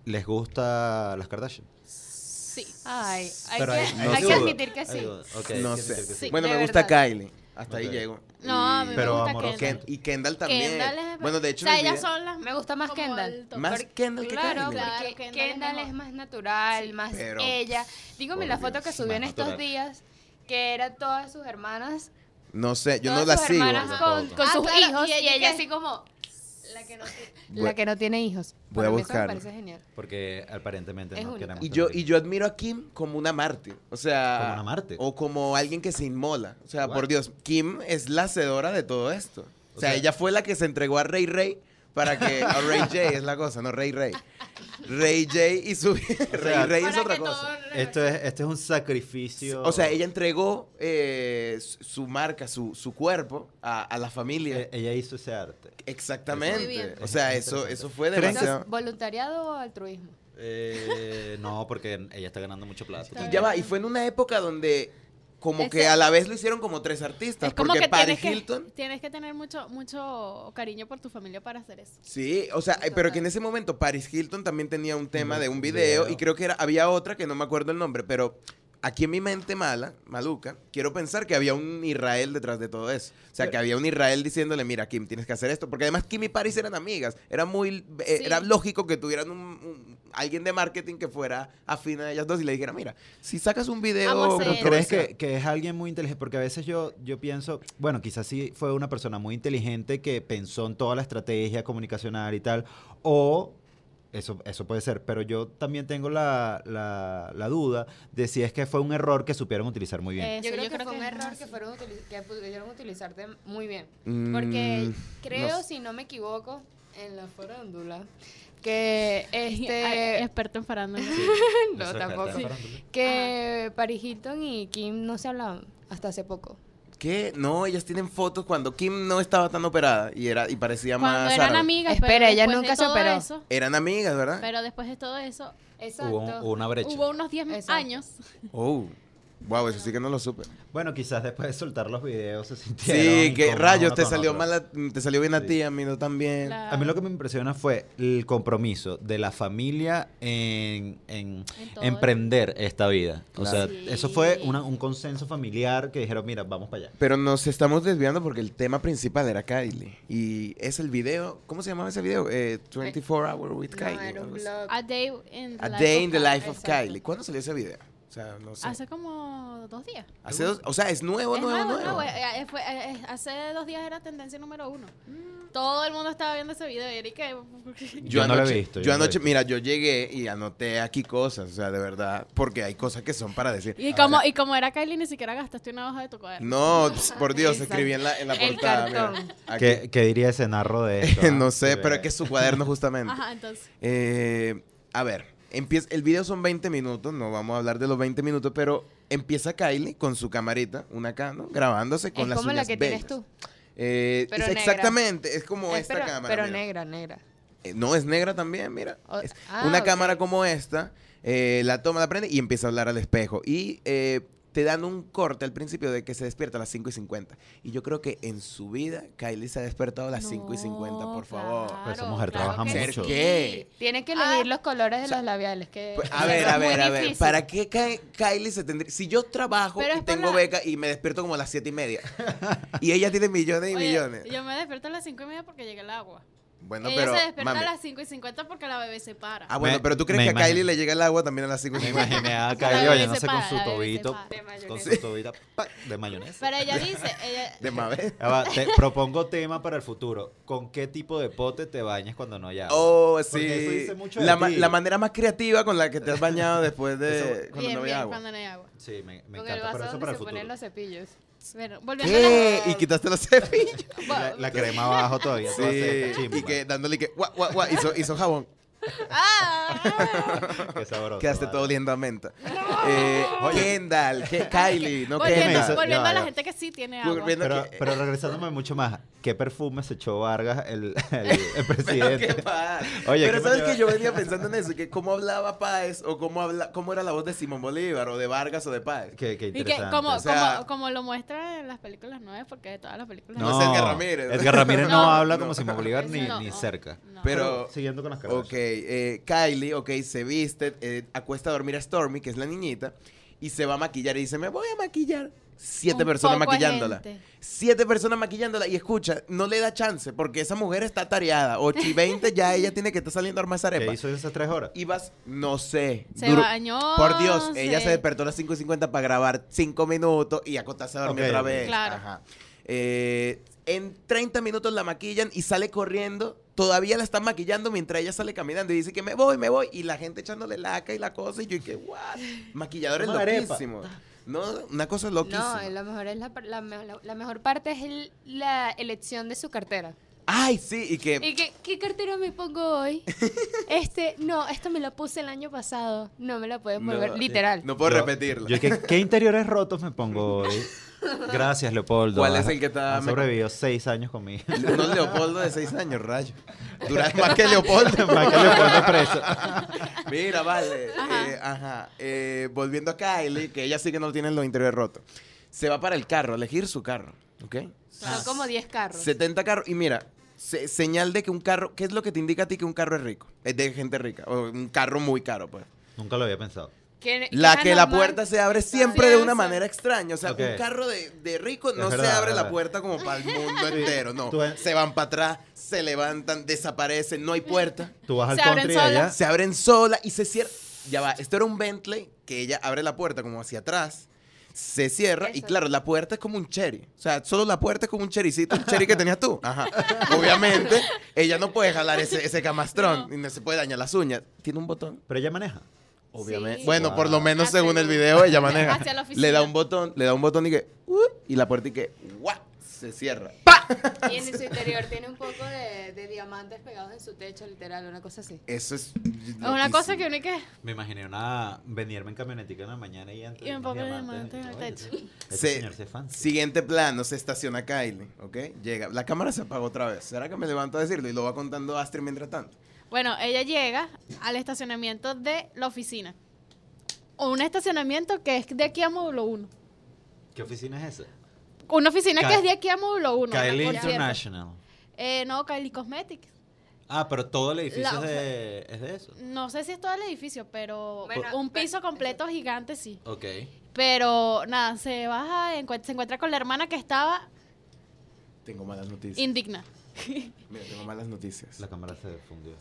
¿Les gusta las Kardashian? Sí. Ay, hay Pero que, hay- hay hay que duda. admitir que sí. no sé. sí. Sí. bueno, de me gusta verdad. Kylie. Hasta ahí Ok. llego. No, a mí me Pero gusta amoroso. Ken- Kendall. y Kendall también. Kendall es- bueno, de hecho, o sea, en el ellas video- son las Me gusta más como Kendall. el top. Más Porque- Kendall que claro, Kylie. Claro, porque Kendall es Kendall es mejor. más natural, Sí. más Pero- ella. Dígame Por la foto Dios, que subió en estos natural. días, que era todas sus hermanas, no sé, yo no todas la sus sigo. hermanas con, Ah, sus claro, hijos y y ella ella, que- así como la que no, la que no tiene hijos. voy a eso me parece genial. Porque aparentemente Es no única. queremos Y yo, y yo admiro a Kim como una mártir. O sea. Como una mártir. O como alguien que se inmola. O sea, What? por Dios, Kim es la hacedora de todo esto. O, O sea, sea- ella fue la que se entregó a Rey Rey para que. A Ray J es la cosa, no Rey Rey. Rey J y su. Rey Rey es otra cosa. Esto es, este es un sacrificio. O sea, ella entregó eh, su marca, su, su cuerpo a, a la familia. Eh, ella hizo ese arte. Muy Exactamente. bien. O sea, Es eso, eso fue ¿Creen que- demasiado. ¿Voluntariado o altruismo? Eh, no, porque ella está ganando mucho plata. Y ya va, y fue en una época donde como que a la vez lo hicieron como tres artistas. Es como porque que Paris tienes, Hilton. que tienes que tener mucho, mucho cariño por tu familia para hacer eso. Sí, o sea, pero que en ese momento Paris Hilton también tenía un tema de un video. video y creo que era, había otra que no me acuerdo el nombre, pero aquí en mi mente mala, maluca, quiero pensar que había un Israel detrás de todo eso. O sea, que había un Israel diciéndole, mira, Kim, tienes que hacer esto. Porque además Kim y Paris eran amigas. Era muy, eh, Sí. era lógico que tuvieran un, un- alguien de marketing que fuera afín a ellas dos y le dijera, mira, si sacas un video ¿Crees que, que es alguien muy inteligente? Porque a veces yo, yo pienso, bueno, quizás sí fue una persona muy inteligente que pensó en toda la estrategia comunicacional y tal, o eso, eso puede ser, pero yo también tengo la, la- la duda de si es que fue un error que supieron utilizar muy bien. Eso, yo creo yo que creo fue un que error que, fueron que pudieron utilizarte muy bien. Mm, Porque creo, si no me equivoco, en la farándula, que Ay, este... experto en farándula. no, tampoco. farándula. Que Paris Hilton y Kim no se hablaban hasta hace poco. ¿Qué? No, ellas tienen fotos cuando Kim no estaba tan operada y era y parecía Cuando más eran árabe. amigas, Espera, pero ella nunca se todo operó. eso- Eran amigas, ¿verdad? pero después de todo eso, Exacto. Hubo, hubo una brecha. hubo unos 10 Exacto. años. Oh, wow, eso sí que no lo supe. Bueno, quizás después de soltar los videos se sintieron Sí, que rayos, te salió mal, a- te salió bien a Sí. ti, a mí no tan bien. La- A mí lo que me impresiona fue el compromiso de la familia en, en En todo. emprender esta vida. O Claro. sea, Sí. eso fue una- un consenso familiar que dijeron, mira, vamos para allá. Pero nos estamos desviando porque el tema principal era Kylie. Y es el video, ¿cómo se llamaba ese video? Eh, 24 Hour with No, Kylie. era un algo así. blog. A Day in the A Life Day of in the Kylie. Life of Exacto. Kylie. ¿Cuándo salió ese video? O sea, no sé. Hace como dos días. Hace dos, o sea, es nuevo, Es nuevo, nuevo, nuevo. nuevo, eh, eh, fue- eh, hace dos días era tendencia número uno. Todo el mundo estaba viendo ese video y era y que... Yo no lo he visto, yo Yo no anoche, visto. mira, yo llegué y anoté aquí cosas, o sea, de verdad, porque hay cosas que son para decir. Y como, y como era Kylie, ni siquiera gastaste una hoja de tu cuaderno. No, pss, por Dios, Exacto. escribí en la, en la portada. mira. ¿Qué, qué diría ese narro de esto? ah? no sé, pero es que es su cuaderno justamente. Ajá, entonces. Eh, a ver, empieza, el video son 20 minutos, no vamos a hablar de los 20 minutos, pero empieza Kylie con su camarita, una acá, ¿no? Grabándose con Es las como la que bellas. tienes tú. Eh, Pero es negra. exactamente, es como esta pero, cámara. pero mira. negra, negra. Eh, no, es negra también, mira. Es ah, una cámara como esta, eh, la toma, la prende y empieza a hablar al espejo. Y te dan un corte al principio de que se despierta a las 5 y 50. Y yo creo que en su vida Kylie se ha despertado a las 5 y 50, por favor. Pues esa mujer trabaja que mucho. ¿Qué? Tiene que Ah. elegir los colores de O sea, los labiales. Que Pues, a ver, a ver, a ver. difícil. ¿Para qué Ky- Kylie se tendría.? Si yo trabajo Pero y tengo la- beca y me despierto como a las 7 y media. y ella tiene millones y Oye, millones. Yo me despierto a las 5 y media porque llega el agua. Bueno, Ella pero. se despierta mami. a las 5 y 50 porque la bebé se para. Ah, bueno, Me- pero tú crees me que a imagino. Kylie le llega el agua también a las 5 y Me 50. imaginé a Kylie bebé bañándose se con para, su la bebé se tobito, para. De con mayonesa. su tobita pa, de mayonesa. Pero ella dice, ella, De Mabel. Ya va, te propongo tema para el futuro. ¿Con qué tipo de pote te bañas cuando no hay agua? Oh, sí. Porque eso dice mucho de la, ma- ti. la manera más creativa con la que te has bañado después de Eso- cuando bien, no había bien, agua. cuando no hay agua. Sí, me, me Con el encanta. vaso Pero eso donde para el se ponen los cepillos. Bueno, volviendo a la- ¿Qué? Y quitaste los cepillos. La, la crema abajo todavía. toda seca, Sí. chimba. Y que dándole que guau, guau, guau, hizo, hizo jabón. Ah. Qué sabroso. Quedaste vale. todo oliendo a menta. Eh, Kendall, que- Kylie, no volviendo Kendall. volviendo a la gente que sí tiene agua. Volviendo Pero, que- pero regresándome mucho más, ¿qué perfume se echó Vargas, el, el, el Pero presidente? qué. Oye, pero ¿qué sabes me- que yo venía pensando en eso, que cómo hablaba Páez o cómo habla, cómo era la voz de Simón Bolívar o de Vargas o de Páez. Qué, qué Y que interesante. como, O sea- como, como lo muestra en las películas nuevas, porque de todas las películas No es Edgar Ramírez. Edgar Ramírez no, No. habla como. Simón Bolívar ni, No. ni cerca. No. Pero- siguiendo con las carreras. Ok, eh, Kylie, ok, se viste, eh, acuesta a dormir a Stormy, que es la niñita, y se va a maquillar y dice, me voy a maquillar. Siete Un personas poco maquillándola. gente. Siete personas maquillándola y escucha, no le da chance porque esa mujer está tareada. 8 y 20 ya ella tiene que estar saliendo a armar esa ¿Qué arepa. hizo esas tres horas? Ibas, no sé. Se duró- bañó. Por Dios, ella se- se despertó a las 5 y 50 para grabar 5 minutos y acostarse a dormir Ok, otra vez. Claro. Ajá. Eh, en 30 minutos la maquillan y sale corriendo. Todavía la están maquillando mientras ella sale caminando y dice que me voy, me voy. Y la gente echándole laca y la cosa. Y yo, y que, what? Maquilladores loquísimos. No, una cosa loquísima. No, lo mejor es la, par- la, me- la- la mejor parte es el- la elección de su cartera. Ay, sí, y que. ¿Y qué, qué cartera me pongo hoy? Este, no, esto me la puse el año pasado. No me la pueden volver, No, literal. No puedo Yo- repetirla. Yo, ¿qué, ¿Qué interiores rotos me pongo hoy? Gracias, Leopoldo. ¿Cuál es el que está- sobrevivido seis años conmigo. No es Leopoldo de 6 años, rayo. Dura más que Leopoldo. Más que Leopoldo preso. Mira, vale. Ajá. eh, ajá. eh, volviendo a Kylie, que ella sí que no tiene los interiores rotos. Se va para el carro, a elegir su carro. ¿Ok? Son como 10 carros. 70 carros. Y mira, se- señal de que un carro. ¿Qué es lo que te indica a ti que un carro es rico? Es de gente rica. O un carro muy caro, pues. Nunca lo había pensado. Que- La que la puerta se abre siempre de una manera extraña. O sea, un carro de, de rico no se abre la puerta como para el mundo entero. No. Se van para atrás, se levantan, desaparecen, no hay puerta. Tú vas al Se abren country allá. solas. Se abren sola y se cierra. Ya va, esto era un Bentley que ella abre la puerta como hacia atrás. Se cierra y claro, la puerta es como un cherry. O sea, solo la puerta es como un cherrycito, el cherry que tenías tú. Ajá. Obviamente, ella no puede jalar ese, ese camastrón y no se puede dañar las uñas. Tiene un botón. Pero ella maneja. Obviamente. Sí. Bueno, por lo Wow. menos Hacia según el video, ella maneja. hacia la Le oficina. da un botón, le da un botón y que. uh, y la puerta y que. ¡guau! Se cierra. Y en su interior tiene un poco de, de diamantes pegados en su techo, literal, una cosa así. Eso es. Es una cosa que loquísimo. que... Me imaginé una venirme en camionetica en la mañana y antes. Y un poco de diamantes en el techo. Se- señor se fancy. Siguiente plano, se estaciona Kylie, ¿ok? Llega. La cámara se apagó otra vez. ¿Será que me levanto a decirlo? Y lo va contando Astrid mientras tanto. Bueno, ella llega al estacionamiento de la oficina. O un estacionamiento que es de aquí a módulo 1. ¿Qué oficina es esa? Una oficina Ka- que es de aquí a módulo 1. Kylie. International. Eh, no, Kylie Cosmetics. Ah, pero todo el edificio La- es, de, es de eso. No sé si es todo el edificio, pero Bueno, un piso completo gigante sí. Ok. Pero nada, se baja, se encuentra con la hermana que estaba Tengo malas noticias. indigna. Mira, tengo malas noticias. La cámara se fundió.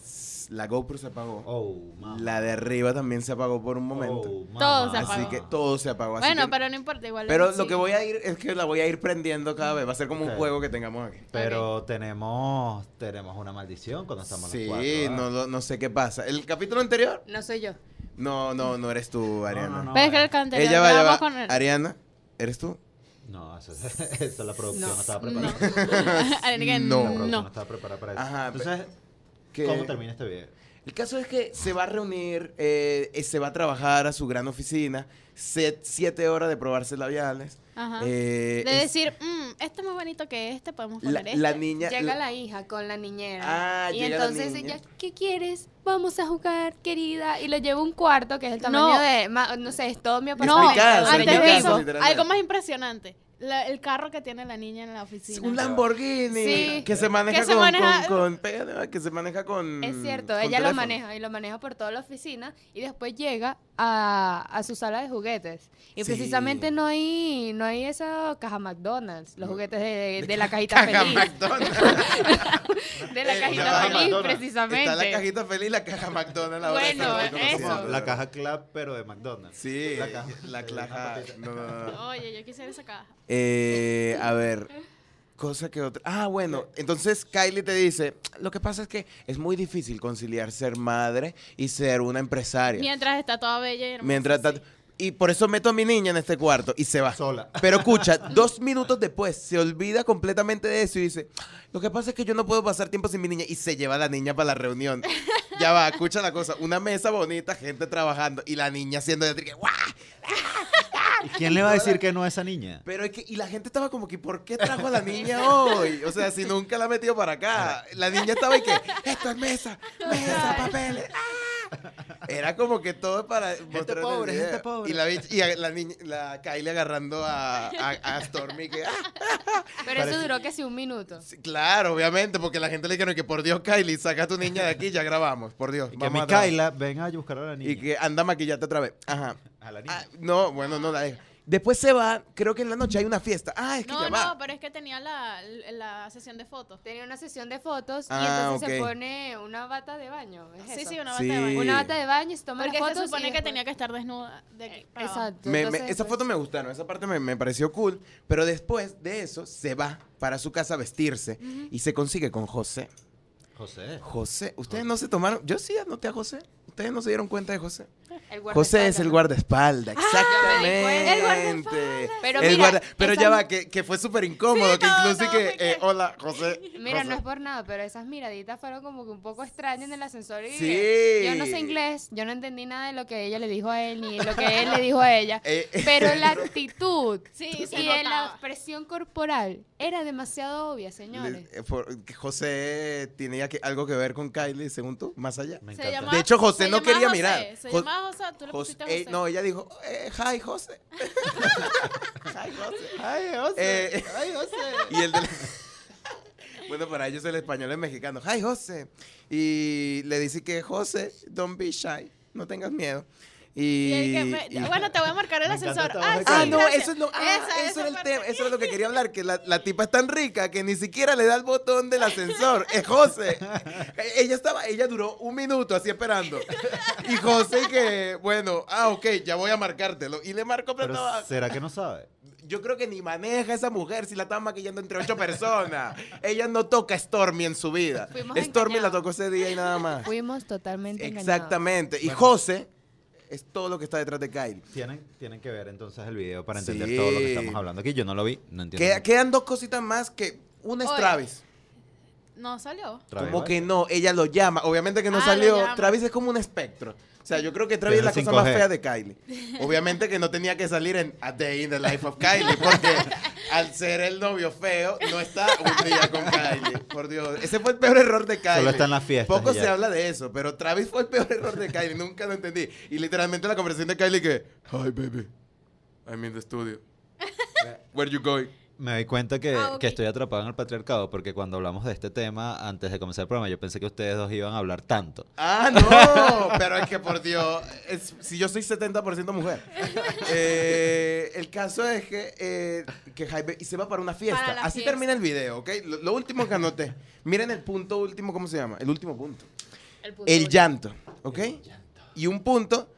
La GoPro se apagó. Oh. La de arriba también se apagó por un momento. Oh. Todo se así que todo se apagó. así Bueno, que- pero no importa, igual. pero sí. lo que voy a ir es que la voy a ir prendiendo cada vez. Va a ser como un juego que tengamos aquí. Pero tenemos, tenemos una maldición cuando estamos Sí, los cuatro. ¿ah? no, no sé qué pasa. El capítulo anterior, No soy yo. no, no, no eres tú, Ariana. no, no. ¿Ves que el anterior Ella va, va. con él? Ariana, ¿eres tú? No, eso, es- eso la producción no, No. estaba No. preparada. Que No. La producción no no. estaba preparada para eso. Ajá, Entonces, ¿cómo termina este video? El caso es que se va a reunir, eh, eh, se va a trabajar a su gran oficina, set- siete horas de probarse labiales. Ajá. Eh, de es- decir, "Mm, este es más bonito que este, podemos la, poner este. la niña... Llega la- la hija con la niñera. Ah, y llega la entonces niña. ella, ¿qué quieres? Vamos a jugar, querida. Y lo lleva un cuarto que es el tamaño No. de, ma- no sé, es todo mi Es apartamento. es antes de eso, algo más impresionante. La- el carro que tiene la niña en la oficina. Un Lamborghini Sí. que se maneja Que se con, maneja- con, con- pégale, que se maneja con Es cierto, con ella lo maneja y lo maneja por toda la oficina y después llega a, a su sala de juguetes. Y Sí. precisamente no hay no hay esa caja McDonald's, los juguetes de, de la cajita Caja feliz. McDonald's. De la Eh, cajita feliz, McDonald's. precisamente. Está la cajita feliz y la caja McDonald's. ahora Bueno, eso. La caja club, pero de McDonald's. Sí, La caja. la caja. No, no, no, no. Oye, yo quisiera esa caja. Eh, a ver, cosa que otra. Ah, bueno, entonces Kylie te dice, lo que pasa es que es muy difícil conciliar ser madre y ser una empresaria. Mientras está toda bella y hermosa. Mientras sí. tanto- y por eso meto a mi niña en este cuarto y se va. Sola. Pero escucha, dos minutos después se olvida completamente de eso y dice, lo que pasa es que yo no puedo pasar tiempo sin mi niña y se lleva a la niña para la reunión. ya va, escucha la cosa. Una mesa bonita, gente trabajando y la niña haciendo de ¡guau! ¿Y quién le va a decir que no a esa niña? Pero es que, y la gente estaba como que, ¿por qué trajo a la niña hoy? O sea, si nunca la ha metido para acá. La niña estaba y que, esto es mesa, mesa, papeles. ¡ah! Era como que todo para el pobre, gente pobre. Y la, y a- la niña, la Kylie agarrando a, a, a Stormy que, ¡ah! Pero eso duró sí un minuto. Sí, claro, obviamente, porque la gente le dijeron que por Dios, Kylie, saca a tu niña de aquí, ya grabamos, por Dios. Y que vamos a trabajar". Micaela venga a buscar a la niña. Y que anda a maquillarte otra vez. Ajá. A la niña. Ah, no, bueno, no la deja. Después se va, creo que en la noche hay una fiesta. Ah, es que No, ya va. no, pero es que tenía la, la sesión de fotos. Tenía una sesión de fotos y Ah, entonces se pone una bata de baño. ¿es Sí, eso? sí, una bata Sí. de baño. Una bata de baño y se toma Porque las se fotos. supone y que después- tenía que estar desnuda de aquí para abajo. Exacto. Me- entonces, esas pues, me gustaron, esa parte me, me pareció cool, pero después de eso se va para su casa a vestirse y se consigue con José. José. José, ustedes no se tomaron, yo sí anoté a José, ustedes no se dieron cuenta de José. José es el guardaespaldas, cuenta. exactamente. El Pero El mira, guarda- pero esas- ya va, que, que fue súper incómodo, Sí, que incluso todo que, eh, hola, José. Mira, José. no es por nada, pero esas miraditas fueron como que un poco extrañas en el ascensor. Y Sí. Yo no sé inglés, yo no entendí nada de lo que ella le dijo a él, ni lo que él le dijo a ella. Eh, eh. Pero la actitud Sí, y la expresión corporal era demasiado obvia, señores. Le- eh, por- José tenía que, algo que ver con Kylie, según tú, más allá. Me encanta. De hecho, José no quería José, mirar. Se Jo- llamaba José, tú le José- pusiste eh, José. no, ella dijo, eh, hi, José. hi, José. Ay, José. Eh, Ay, José. Y el del- bueno, para ellos el español es mexicano. Hi, José. Y le dice que, José, don't be shy, no tengas miedo. Y, Y el que me- y- bueno, te voy a marcar el ascensor. Ah, sí, Ah, no, gracias. eso es lo, ah, Esa- eso esa era el tema, eso era lo que quería hablar, que la, la tipa es tan rica que ni siquiera le da el botón del ascensor, es José. Ella estaba, ella duró un minuto así esperando. Y José que, bueno, ah, ok, ya voy a marcártelo. Y le marcó, pero, Pero estaba- ¿será que no sabe? yo creo que ni maneja esa mujer si la estaban maquillando entre ocho personas. ella no toca Stormy en su vida. Fuimos Stormy la tocó ese día y nada más. Fuimos totalmente engañados. Exactamente. Y Bueno. José es todo lo que está detrás de Kylie. Tienen, tienen que ver entonces el video para Sí. entender todo lo que estamos hablando aquí. Yo no lo vi, no entiendo. Queda- quedan dos cositas más que una es Oye. Travis. No salió. Travis Como que no, ella lo llama. Obviamente que no Ah, salió. Travis es como un espectro. O sea, yo creo que Travis es la cosa más 5G. fea de Kylie. Obviamente que no tenía que salir en A Day in the Life of Kylie, porque al ser el novio feo, no está un día con Kylie. Por Dios. Ese fue el peor error de Kylie. Solo está en las fiestas Poco se habla de eso, pero Travis fue el peor error de Kylie. Nunca lo entendí. Y literalmente la conversación de Kylie que, Hi, baby. I'm in the studio. Where you going? Me doy cuenta que, Ah, que estoy atrapado en el patriarcado porque cuando hablamos de este tema antes de comenzar el programa yo pensé que ustedes dos iban a hablar tanto. Ah, no, pero es que por Dios, es- si yo soy 70% mujer. Eh, el caso es que, eh, que Jaime, y se va para una fiesta. Para Así fiesta. termina el video, ¿ok? Lo, lo último que anoté. Miren el punto último, ¿cómo se llama? El último punto. El, punto El llanto, ¿ok? Y un punto,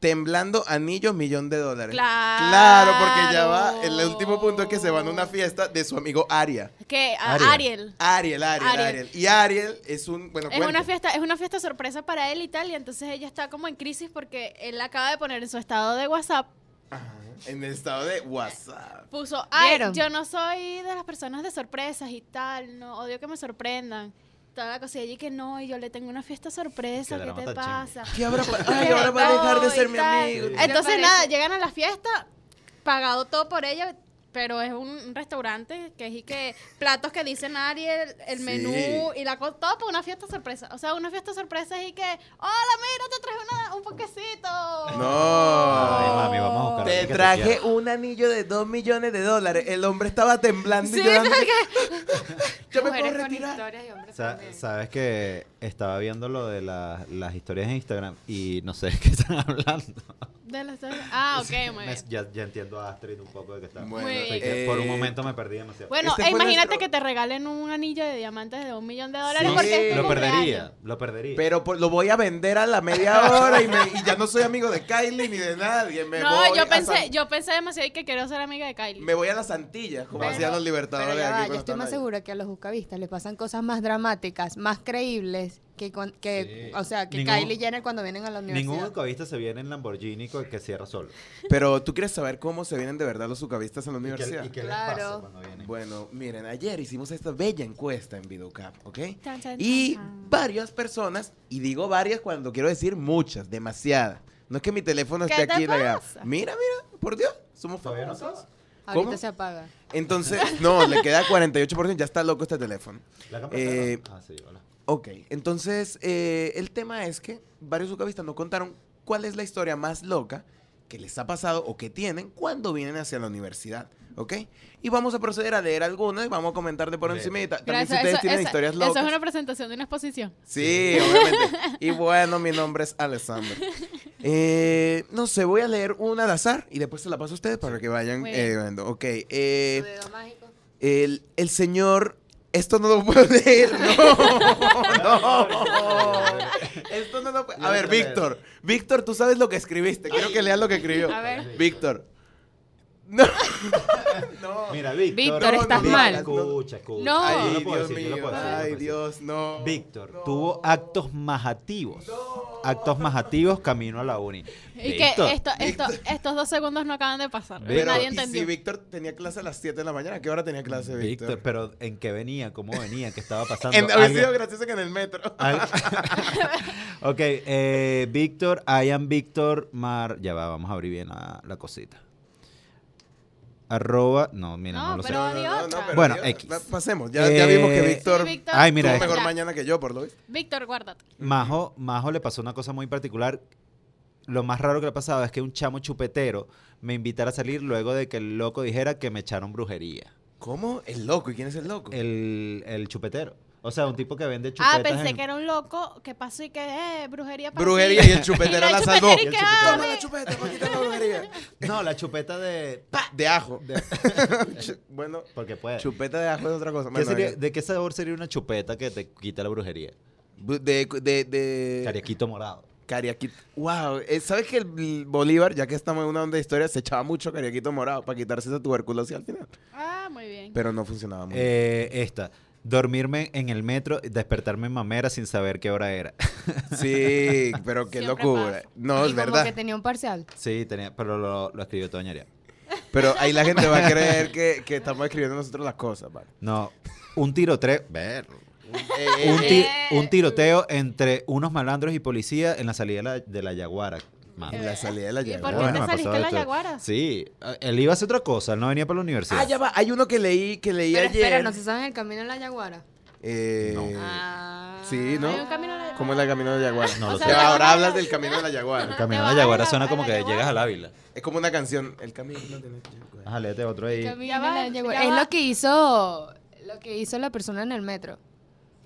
temblando anillos, millón de dólares. Claro. Claro, porque ya va. El último punto es que se van a una fiesta de su amigo Aria. Que a- Ariel. Ariel. Ariel, Ariel. Y Ariel es un. Bueno, Es una fiesta, es una fiesta sorpresa para él y tal, y entonces ella está como en crisis porque él acaba de poner en su estado de WhatsApp, Ajá, En el estado de WhatsApp. puso, ay, ¿Vieron? yo no soy de las personas de sorpresas y tal, no, odio que me sorprendan. Toda la cosa y ella que no, y yo le tengo una fiesta sorpresa, Qué ¿qué drama te pasa? ¿Qué habrá pa- Ay, ahora va a dejar de ser mi amigo. Entonces nada, llegan a la fiesta, pagado todo por ella, pero es un, restaurante que es y que platos que dicen Ariel, el Sí. menú y la co- todo por una fiesta sorpresa. O sea, una fiesta sorpresa es y que, hola, mira, te traje una- un poquecito. No. Ay, mami, vamos a buscar Te traje un anillo de dos millones de dólares. El hombre estaba temblando y Sí, llorando. ¿sabes Yo me puedo retirar. historias y hombres Sa- también. Sabes que estaba viendo lo de la- las historias en Instagram y no sé de qué están hablando. De las- ah, ok, muy Me- bien. ya, ya entiendo a Astrid un poco de qué está. Bueno, Muy Así bien. que por un eh, momento me perdí demasiado. Bueno, Este e fue imagínate nuestro- que te regalen un anillo de diamantes de un millón de dólares Sí. porque es tu lo cumpleaños. perdería, lo perdería. Pero por- lo voy a vender a la media hora y, me- y ya no soy amigo de Kylie ni de nadie. Me No, voy yo a pensé, San- yo pensé demasiado y que quiero ser amiga de Kylie. Me voy a las Antillas, como Pero- hacían los Pero libertadores ya aquí va, cuando yo estoy más segura que a los buscavistas les pasan cosas más dramáticas, más creíbles que, con- que Sí. o sea, que Ningún- Kylie Jenner cuando vienen a la universidad. Ningún ucavista se viene en Lamborghini con el que cierra solo. Pero tú quieres saber cómo se vienen de verdad los sucavistas en la ¿Y qué, universidad. y qué les Claro. pasa cuando vienen? Bueno, miren, ayer hicimos esta bella encuesta en Videocap, ¿ok? Chan, chan, Y chan, chan. varias personas, y digo varias cuando quiero decir muchas, demasiadas. No es que mi teléfono ¿Qué esté te aquí. la-? Mira, mira, por Dios, somos famosos. Ahorita ¿Cómo? se apaga. Entonces, no, le queda 48%, ya está loco este teléfono. ¿La Eh? Ah, sí, hola. Ok, entonces eh, el tema es que varios ucavistas nos contaron cuál es la historia más loca que les ha pasado o que tienen cuando vienen hacia la universidad, ¿ok? Y vamos a proceder a leer algunas y vamos a comentar de por encima. También si Gracias. ustedes Eso, tienen esa- historias eso locas. es una presentación de una exposición. Sí, obviamente. Y bueno, mi nombre es Alessandro. Eh, no sé, voy a leer una al azar y después se la paso a ustedes para que vayan Muy bien. eh, viendo. Ok, eh, el señor... Esto no lo puedo leer, no, no. Esto no lo puedo... A ver, Víctor, Víctor, tú sabes lo que escribiste. Quiero que leas lo que escribió. A ver. Víctor. No. No. Mira, Víctor. Víctor, No, estás no, mal. Escucha, escucha. No. Yo Ay, lo puedo Dios decir, yo lo mío. puedo decir, yo lo Ay, puedo decir. Dios, no. Víctor No. tuvo actos majativos. Actos majativos camino a la uni. Y que Víctor, esto, esto, estos dos segundos no acaban de pasar. Pero- Nadie y entendió. si Víctor tenía clase a las 7 de la mañana, ¿a qué hora tenía clase Víctor? Víctor, pero ¿en qué venía? ¿Cómo venía? ¿Qué estaba pasando? En, había sido gracioso que en el metro. Ok, eh, Víctor, I am Víctor Mar. Ya va, vamos a abrir bien la, la cosita. Arroba. No, mira, no, No, lo pero- sé. di otra. Bueno, Dios, X. pa- Pasemos, ya, ya vimos que Eh, Víctor Sí, Víctor. Ay, mira tuvo mejor Ya. mañana que yo, por lo visto. Víctor, guárdate. Majo, Majo le pasó una cosa muy particular. Lo más raro que le ha pasado es que un chamo chupetero me invitara a salir luego de que el loco dijera que me echaron brujería. ¿Cómo? El loco. ¿Y quién es el loco? El, el chupetero. O sea, un tipo que vende chupetas. Ah, pensé en- que era un loco que pasó y que, eh, brujería para Brujería y el chupetero la, la salvó. chupetera y que, ah, Toma la chupeta la brujería. No, la chupeta de... De ajo. de- bueno, Porque puede. chupeta de ajo es otra cosa. ¿Qué Bueno, sería-. ¿De qué sabor sería una chupeta que te quita la brujería? De, de, de, Cariaquito morado. Cariaquito. Wow. eh, ¿Sabes que el Bolívar, ya que estamos en una onda de historia, se echaba mucho cariaquito morado para quitarse esa tuberculosis al final? Ah, muy bien. Pero no funcionaba muy bien. Eh, esta. Dormirme en el metro y despertarme en mamera sin saber qué hora era. Sí, pero qué Siempre locura. pasa. No, y es como verdad. que tenía un parcial. sí, tenía, pero lo, lo escribió Toñaría. Pero ahí la gente va a creer que, que estamos escribiendo nosotros las cosas, ¿vale? No, un tiroteo. Ver. Eh, Un, eh, ti- Eh. un tiroteo entre unos malandros y policía en la salida de la, de la Yaguara. Mano. la salida de la ¿Y por Yaguara. qué Bueno, te me saliste pasó en la. Yaguara? Sí, él iba a hacer otra cosa, él no venía para la universidad. Ah, ya va. Hay uno que leí, que leí Pero ayer. espera, ¿no se saben el camino en la Yaguara? Eh, No. Ah. sí, ¿no? Hay un camino a la- ¿Cómo es el camino de la Yaguara? No O lo sea, sé. ahora Yaguara- hablas del camino de la El Yaguara. camino Te a la Yaguara suena como que Yaguara. llegas al Ávila. Es como una canción. El camino de la Yaguara. Ajá, léete otro ahí. Camino la Yaguara. Es lo que hizo lo que hizo la persona en el metro.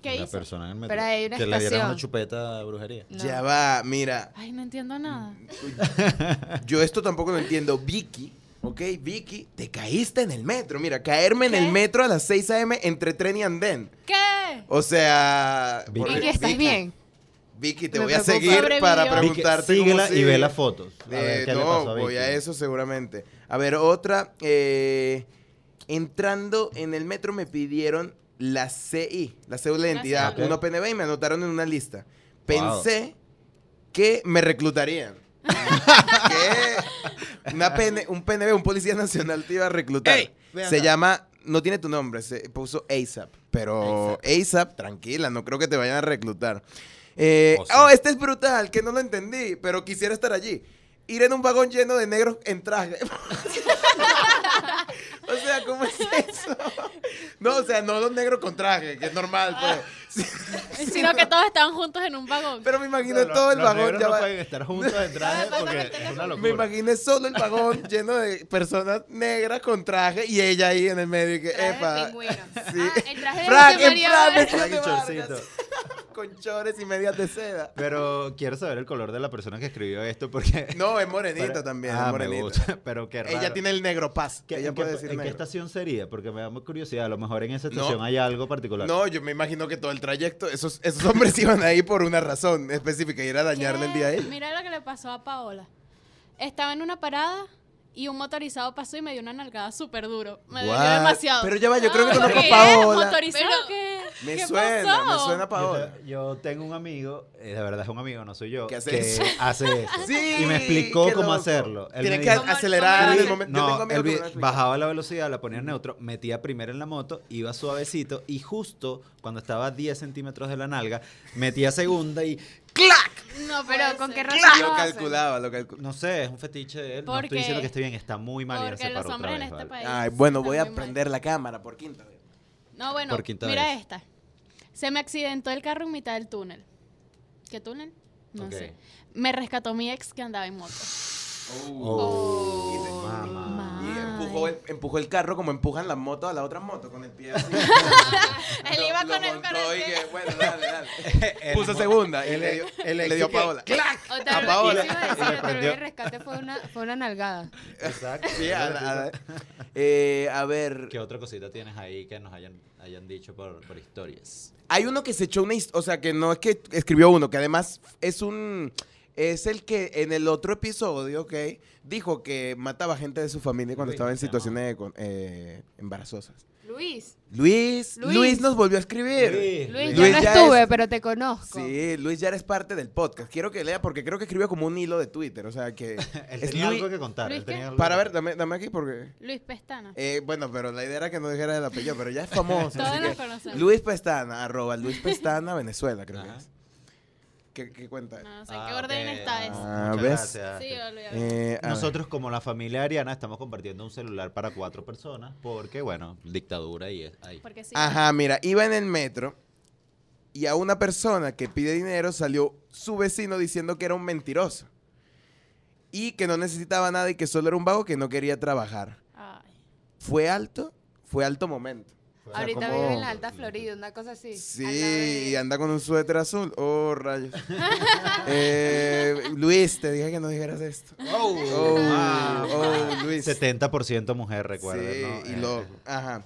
¿Qué la hizo? persona en el metro. Pero hay una que le dieran estación. una chupeta de brujería. No. Ya va, mira. Ay, no entiendo nada. Yo esto tampoco lo entiendo. Vicky, ¿ok? Vicky, te caíste en el metro. Mira, caerme en el metro a las 6 a.m. entre tren y andén. ¿Qué? O sea... Vicky. por- Vicky, ¿estás bien? Vicky, te Me voy a seguir para. Vicky, preguntarte síguela cómo y ve las fotos. A ver Eh, qué le no, pasó a voy a eso seguramente. A ver, otra. eh, entrando en el metro me pidieron la CI, la cédula de La identidad, uno PNB y me anotaron en una lista. Pensé que me reclutarían. que una PN un PNB, un policía nacional te iba a reclutar. Ey, se llama, no tiene tu nombre, se puso ASAP. Pero ASAP, tranquila, no creo que te vayan a reclutar. Eh, Oh, sí. oh, este es brutal, que no lo entendí, pero quisiera estar allí. Ir en un vagón lleno de negros en traje. o sea, ¿cómo es eso? No, o sea, no los negros con traje, que es normal, pues. Sí, Sino que todos estaban juntos en un vagón. pero me imaginé Pero todo el los vagón. negros ya no va. pueden estar juntos en traje porque es una Me locura. imaginé solo el vagón lleno de personas negras con traje y ella ahí en el medio y que, Traje de epa. pingüino. Sí. Ah, el traje de Frank, José María Frank, Frank. Con chores y medias de seda. Pero quiero saber el color de la persona que escribió esto porque... No, es morenita Pero- también, Ah, es me morenita. gusta, pero qué raro. Ella tiene el negro paz. ¿Qué- ella en, puede qué, decir en qué estación sería? Porque me da muy curiosidad. A lo mejor en esa No. estación hay algo particular. No, yo me imagino que todo el trayecto, esos, esos hombres iban ahí por una razón específica y era dañarle el día a ¿Qué? ella. Mira lo que le pasó a Paola. Estaba en una parada y un motorizado pasó y me dio una nalgada súper duro. Me dolió What? demasiado. Pero ya va, yo creo que conozco a. Paola. ¿Motorizado Pero- qué? Me ¿Qué suena, me suena Yo, Paola. yo tengo un amigo, eh, de verdad es un amigo, no soy yo, ¿Qué hace que eso? hace eso. Sí, y me explicó cómo loco. hacerlo. Él Tienes me que dijo- ¿Cómo- acelerar en el. Yo No, tengo él que vi- bajaba la velocidad, la ponía en neutro, metía primero en la moto, iba suavecito y justo cuando estaba a 10 centímetros de la nalga, metía segunda y ¡clac! No, Pero con qué razón Lo lo calculaba, lo calculaba. No sé, es un fetiche de él. No estoy diciendo que esté bien, está muy mal Porque se los paró otra hombres en vez, este vale. país. Ay, bueno, voy a prender la cámara por quinta vez. No, bueno, Por quinta mira vez. esta. Se me accidentó el carro en mitad del túnel. ¿Qué túnel? No Ok. sé. Me rescató mi ex que andaba en moto. Oh, Oh, mamá. Empujó el, empujó el carro como empujan las motos a la otra moto con el pie así. Él Lo- iba lo con el con el y pie. que, bueno, dale, dale. Puso segunda y le dio, le dio a Paola. Otra A Paola. el rescate fue una, fue una nalgada. Exacto. Sí, a, la- a la- eh, a ver, ¿Qué otra cosita tienes ahí que nos hayan, hayan dicho por, por historias? hay uno que se echó una o sea, que no es que escribió uno, que además es un es el que en el otro episodio, ¿ok? Dijo que mataba gente de su familia cuando Luis, estaba en situaciones eh, embarazosas. Luis, Luis, Luis, Luis. nos volvió a escribir. Luis, Luis, Luis yo no ya estuve, es- pero te conozco. Sí, Luis ya eres parte del podcast. Quiero que lea porque creo que escribió como un hilo de Twitter. O sea que. Él es tenía Luis- algo que contar. Luis, él tenía ¿qué? algo Para ver, dame, dame aquí porque. Luis Pestana. eh, bueno, pero la idea era que no dijera el apellido, pero ya es famoso. Todos nos conocemos. Luis Pestana, arroba Luis Pestana, Venezuela, creo que es. ¿Qué, qué cuenta? No sé en Ah, qué orden ok. está eso. Ah, Muchas ¿ves? gracias. Sí, olvídalo. Eh, a ver. Nosotros como la familia Ariana estamos compartiendo un celular para cuatro personas porque, bueno, dictadura y es ahí. Porque sí. Ajá, mira, iba en el metro y a una persona que pide dinero salió su vecino diciendo que era un mentiroso. Y que no necesitaba nada y que solo era un vago que no quería trabajar. Ay. Fue alto, fue alto momento. O sea, Ahorita como- vive en la Alta Florida, una cosa así. Sí, de- y anda con un suéter azul. Oh, rayos. Eh, Luis, te dije que no dijeras esto. Oh, Oh, mamá. oh, Luis. 70% mujer, recuerda. Sí, ¿no? y Eh, loco. Ajá.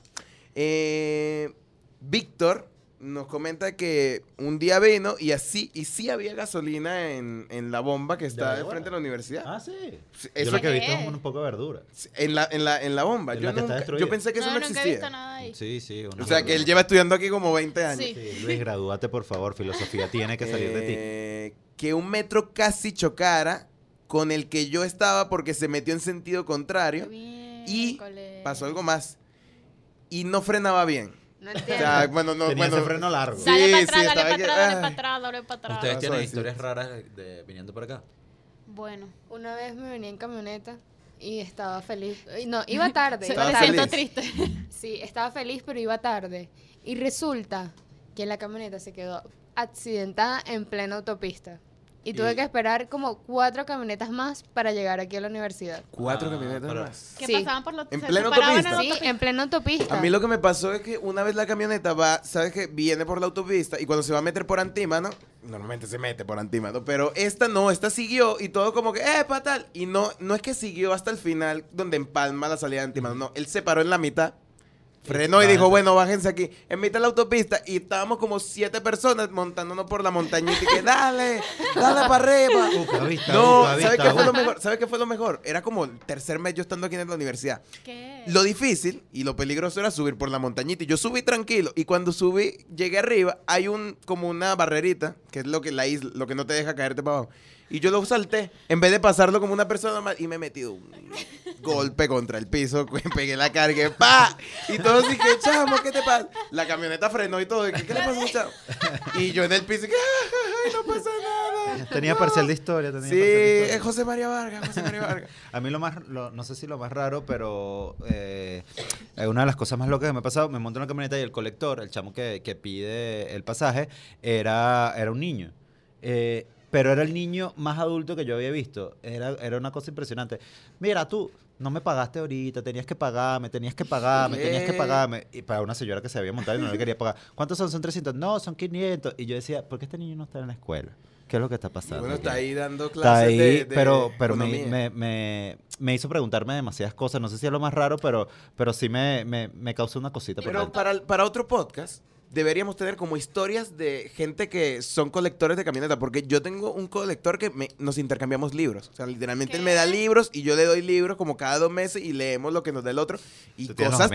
Eh, Víctor nos comenta que un día vino y así, y sí había gasolina en, en la bomba que está ¿De de frente a la universidad. Ah, sí. Sí, Yo Eso lo que he visto es un poco de verdura. en la, en la, en la bomba. En yo, la nunca- pensé que eso no, nunca he visto existía. nada ahí. Sí, sí. una O sea, que él lleva estudiando aquí como 20 años. Sí. Sí, Luis, gradúate, por favor. Filosofía tiene que salir de ti. Eh, Que un metro casi chocara con el que yo estaba porque se metió en sentido contrario y Miércoles. pasó algo más. Y no frenaba bien. No O entiendo. sea, bueno, no, Tenía bueno. ese freno largo. Sí, Dale para sí, atrás, dale estaba para atrás, dale para atrás, dale para atrás. ¿Ustedes tienen historias raras de, viniendo por acá? Bueno. Una vez me venía en camioneta y estaba feliz. No, iba tarde. Estaba tarde. siento triste. Sí, estaba feliz, pero iba tarde. Y resulta que la camioneta se quedó accidentada en plena autopista. Y tuve Y- que esperar como cuatro camionetas más para llegar aquí a la universidad. Cuatro Ah, camionetas pero- más. ¿Qué Sí. pasaban por la En plena separaban en autopista. Sí, autopista? en plena autopista. A mí lo que me pasó es que una vez la camioneta va, sabes que viene por la autopista y cuando se va a meter por antímano, normalmente se mete por antímano, pero esta no, esta siguió y todo como que, eh, tal Y no, no es que siguió hasta el final donde empalma la salida de antímano, no, él se paró en la mitad, frenó y dijo, bueno, bájense aquí, en mitad de la autopista y estábamos como siete personas montándonos por la montañita y que, dale, dale para arriba. Upa, vista, No, upa, ¿sabes vista, qué fue lo mejor? ¿Sabes qué fue lo mejor? Era como el tercer mes yo estando aquí en la universidad. ¿Qué? Lo difícil y lo peligroso era subir por la montañita. Y yo subí tranquilo. Y cuando subí, llegué arriba, hay un como una barrerita, que es lo que la isla, lo que no te deja caerte para abajo. Y yo lo salté, en vez de pasarlo como una persona normal, y me he metido un golpe contra el piso, pegué la carga, ¡pa! Y todos dije, chamo, ¿qué te pasa? La camioneta frenó y todo, y que, ¿qué le pasó, chamo? Y yo en el piso, ¡ay, no pasa nada! Tenía parcial de historia. Tenía Sí, parcial de historia. es José María Vargas, José María Vargas. A mí lo más, lo- no sé si lo más raro, pero eh, eh, una de las cosas más locas que me ha pasado, me monto en una camioneta y el colector, el chamo que, que pide el pasaje, era, era un niño. Eh, pero era el niño más adulto que yo había visto. Era, era una cosa impresionante. Mira, tú no me pagaste ahorita, tenías que pagarme, tenías que pagarme, tenías que pagarme. Y para una señora que se había montado y no le quería pagar. ¿Cuántos son? Son 300. No, son 500. Y yo decía, ¿por qué este niño no está en la escuela? ¿Qué es lo que está pasando? Bueno, está aquí? ahí dando Está clases ahí, de, de pero, pero me, me, me, me hizo preguntarme demasiadas cosas. No sé si es lo más raro, pero, pero sí me, me, me causó una cosita Pero para, para otro podcast, deberíamos tener como historias de gente que son colectores de camioneta, porque yo tengo un colector que me- nos intercambiamos libros. O sea, literalmente él me da libros y yo le doy libros como cada dos meses y leemos lo que nos da el otro. Y cosas,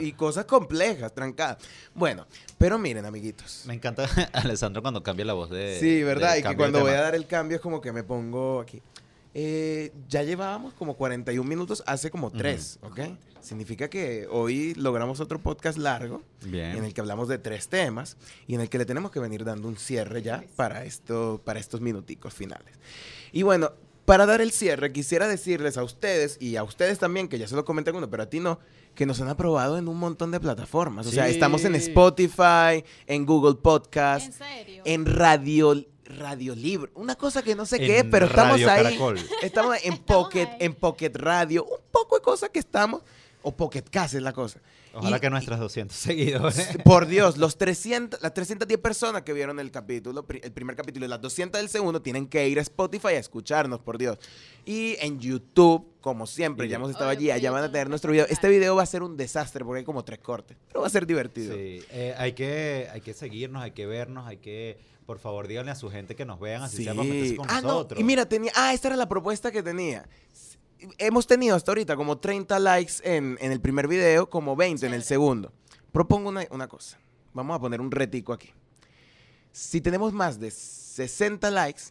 y- y cosas complejas, trancadas. Bueno, pero miren, amiguitos. Me encanta Alessandro cuando cambia la voz de. Sí, ¿verdad? de Y que cuando voy a dar el cambio es como que me pongo aquí. Eh, ya llevábamos como 41 minutos, hace como 3, ¿ok? Significa que hoy logramos otro podcast largo Bien. en el que hablamos de tres temas y en el que le tenemos que venir dando un cierre ya para, esto, para estos minuticos finales. Y bueno, para dar el cierre, quisiera decirles a ustedes y a ustedes también, que ya se lo comenté alguno, pero a ti no, que nos han aprobado en un montón de plataformas. O sea, Sí. estamos en Spotify, en Google Podcast, ¿En serio? en Radio Radio Libre, una cosa que no sé qué, En pero estamos Radio ahí. Caracol. Estamos en Estamos Pocket, ahí. en Pocket Radio, un poco de cosas que estamos o Pocket Cast es la cosa. Ojalá Y- que nuestros 200 seguidores. Por Dios, los 300, las 310 personas que vieron el capítulo, el primer capítulo y las 200 del segundo, tienen que ir a Spotify a escucharnos, por Dios. Y en YouTube, como siempre, Y- ya hemos estado allí, allá van a tener nuestro video. Este video va a ser un desastre porque hay como tres cortes, pero va a ser divertido. Sí, eh, hay, que, hay que seguirnos, hay que vernos, hay que, por favor, díganle a su gente que nos vean, así sea para meterse con ah, no, nosotros. y mira, tenía, ah, esta era la propuesta que tenía. Hemos tenido hasta ahorita como 30 likes en, en el primer video, como 20 en el segundo. Propongo una, una cosa. Vamos a poner un retico aquí. Si tenemos más de 60 likes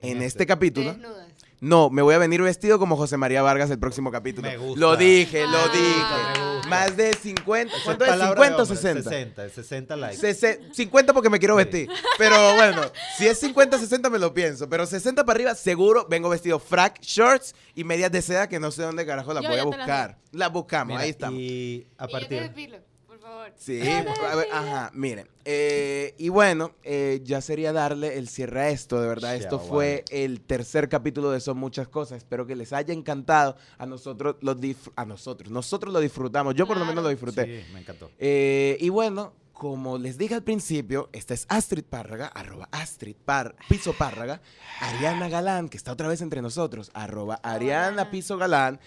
en, En este, este. capítulo, Desnudas. No, me voy a venir vestido como José María Vargas el próximo capítulo. Me gusta. Lo dije, lo Ah, dije. me gusta. Más de 50. Esa ¿Cuánto es? palabra de 50 o hombre, 60? 60, 60 likes. Sese- 50 porque me quiero Sí. vestir. Pero bueno, si es 50, 60 me lo pienso. Pero 60 para arriba, seguro vengo vestido frac, shorts y medias de seda que no sé dónde carajo las Yo voy a las buscar. Las buscamos, Mira, ahí estamos. Y a Y partir. por favor. Sí, a ver, ajá, miren. eh, y bueno, eh, ya sería darle el cierre a esto, de verdad. Esto fue el tercer capítulo de Son Muchas Cosas. Espero que les haya encantado. A nosotros, lo dif- a nosotros, nosotros lo disfrutamos. Yo por lo menos lo disfruté. Sí, me encantó. Eh, y bueno, como les dije al principio, esta es Astrid Párraga, arroba Astrid Par, Piso Párraga, Ariana Galán, que está otra vez entre nosotros, arroba Ariana. Piso Galán,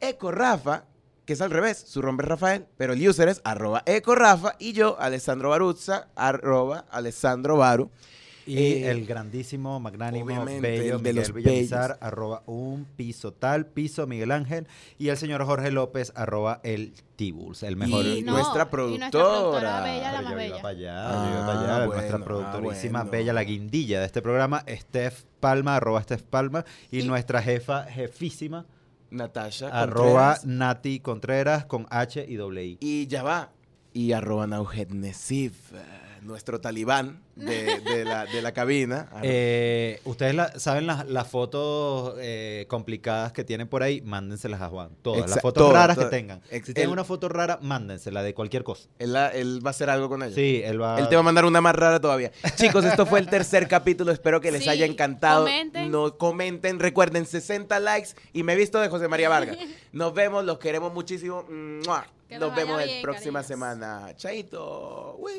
Eco Rafa, que es al revés, su nombre es Rafael, pero el user es arroba Eco Rafa, y yo, Alessandro Baruzza, arroba Alessandro Baru. Y Eh, el grandísimo, magnánimo, obviamente, bello el de Miguel Villamizar, bellos. arroba un piso tal, piso Miguel Ángel. Y el señor Jorge López, arroba el Tibuls, el mejor. Y no, nuestra y nuestra productora. productora bella, la más bella. para allá, Ah, para allá. nuestra productorísima, ah, bueno. bella, la guindilla de este programa, Steph Palma, arroba Steph Palma. Y, Y- nuestra jefa, jefísima, Natasha. arroba Contreras. Nati Contreras con H y doble I. Y ya va. Y arroba Naujet Nesif, nuestro talibán de, de la, de la cabina. Arro- Eh, Ustedes la- saben las, las fotos eh, complicadas que tienen por ahí, mándenselas a Juan. Todas Exa- las fotos raras que tengan. Ex- Si tienen una foto rara, mándensela de cualquier cosa. él, va a hacer algo con ella. Sí, él va. Él te va a mandar una más rara todavía. Chicos, esto fue el tercer capítulo. Espero que les Sí, haya encantado. comenten. No, comenten. Recuerden, 60 likes. Y me he visto de José María Vargas. Nos vemos, los queremos muchísimo. Nos vemos la próxima cariños. semana. Chaito. Uy.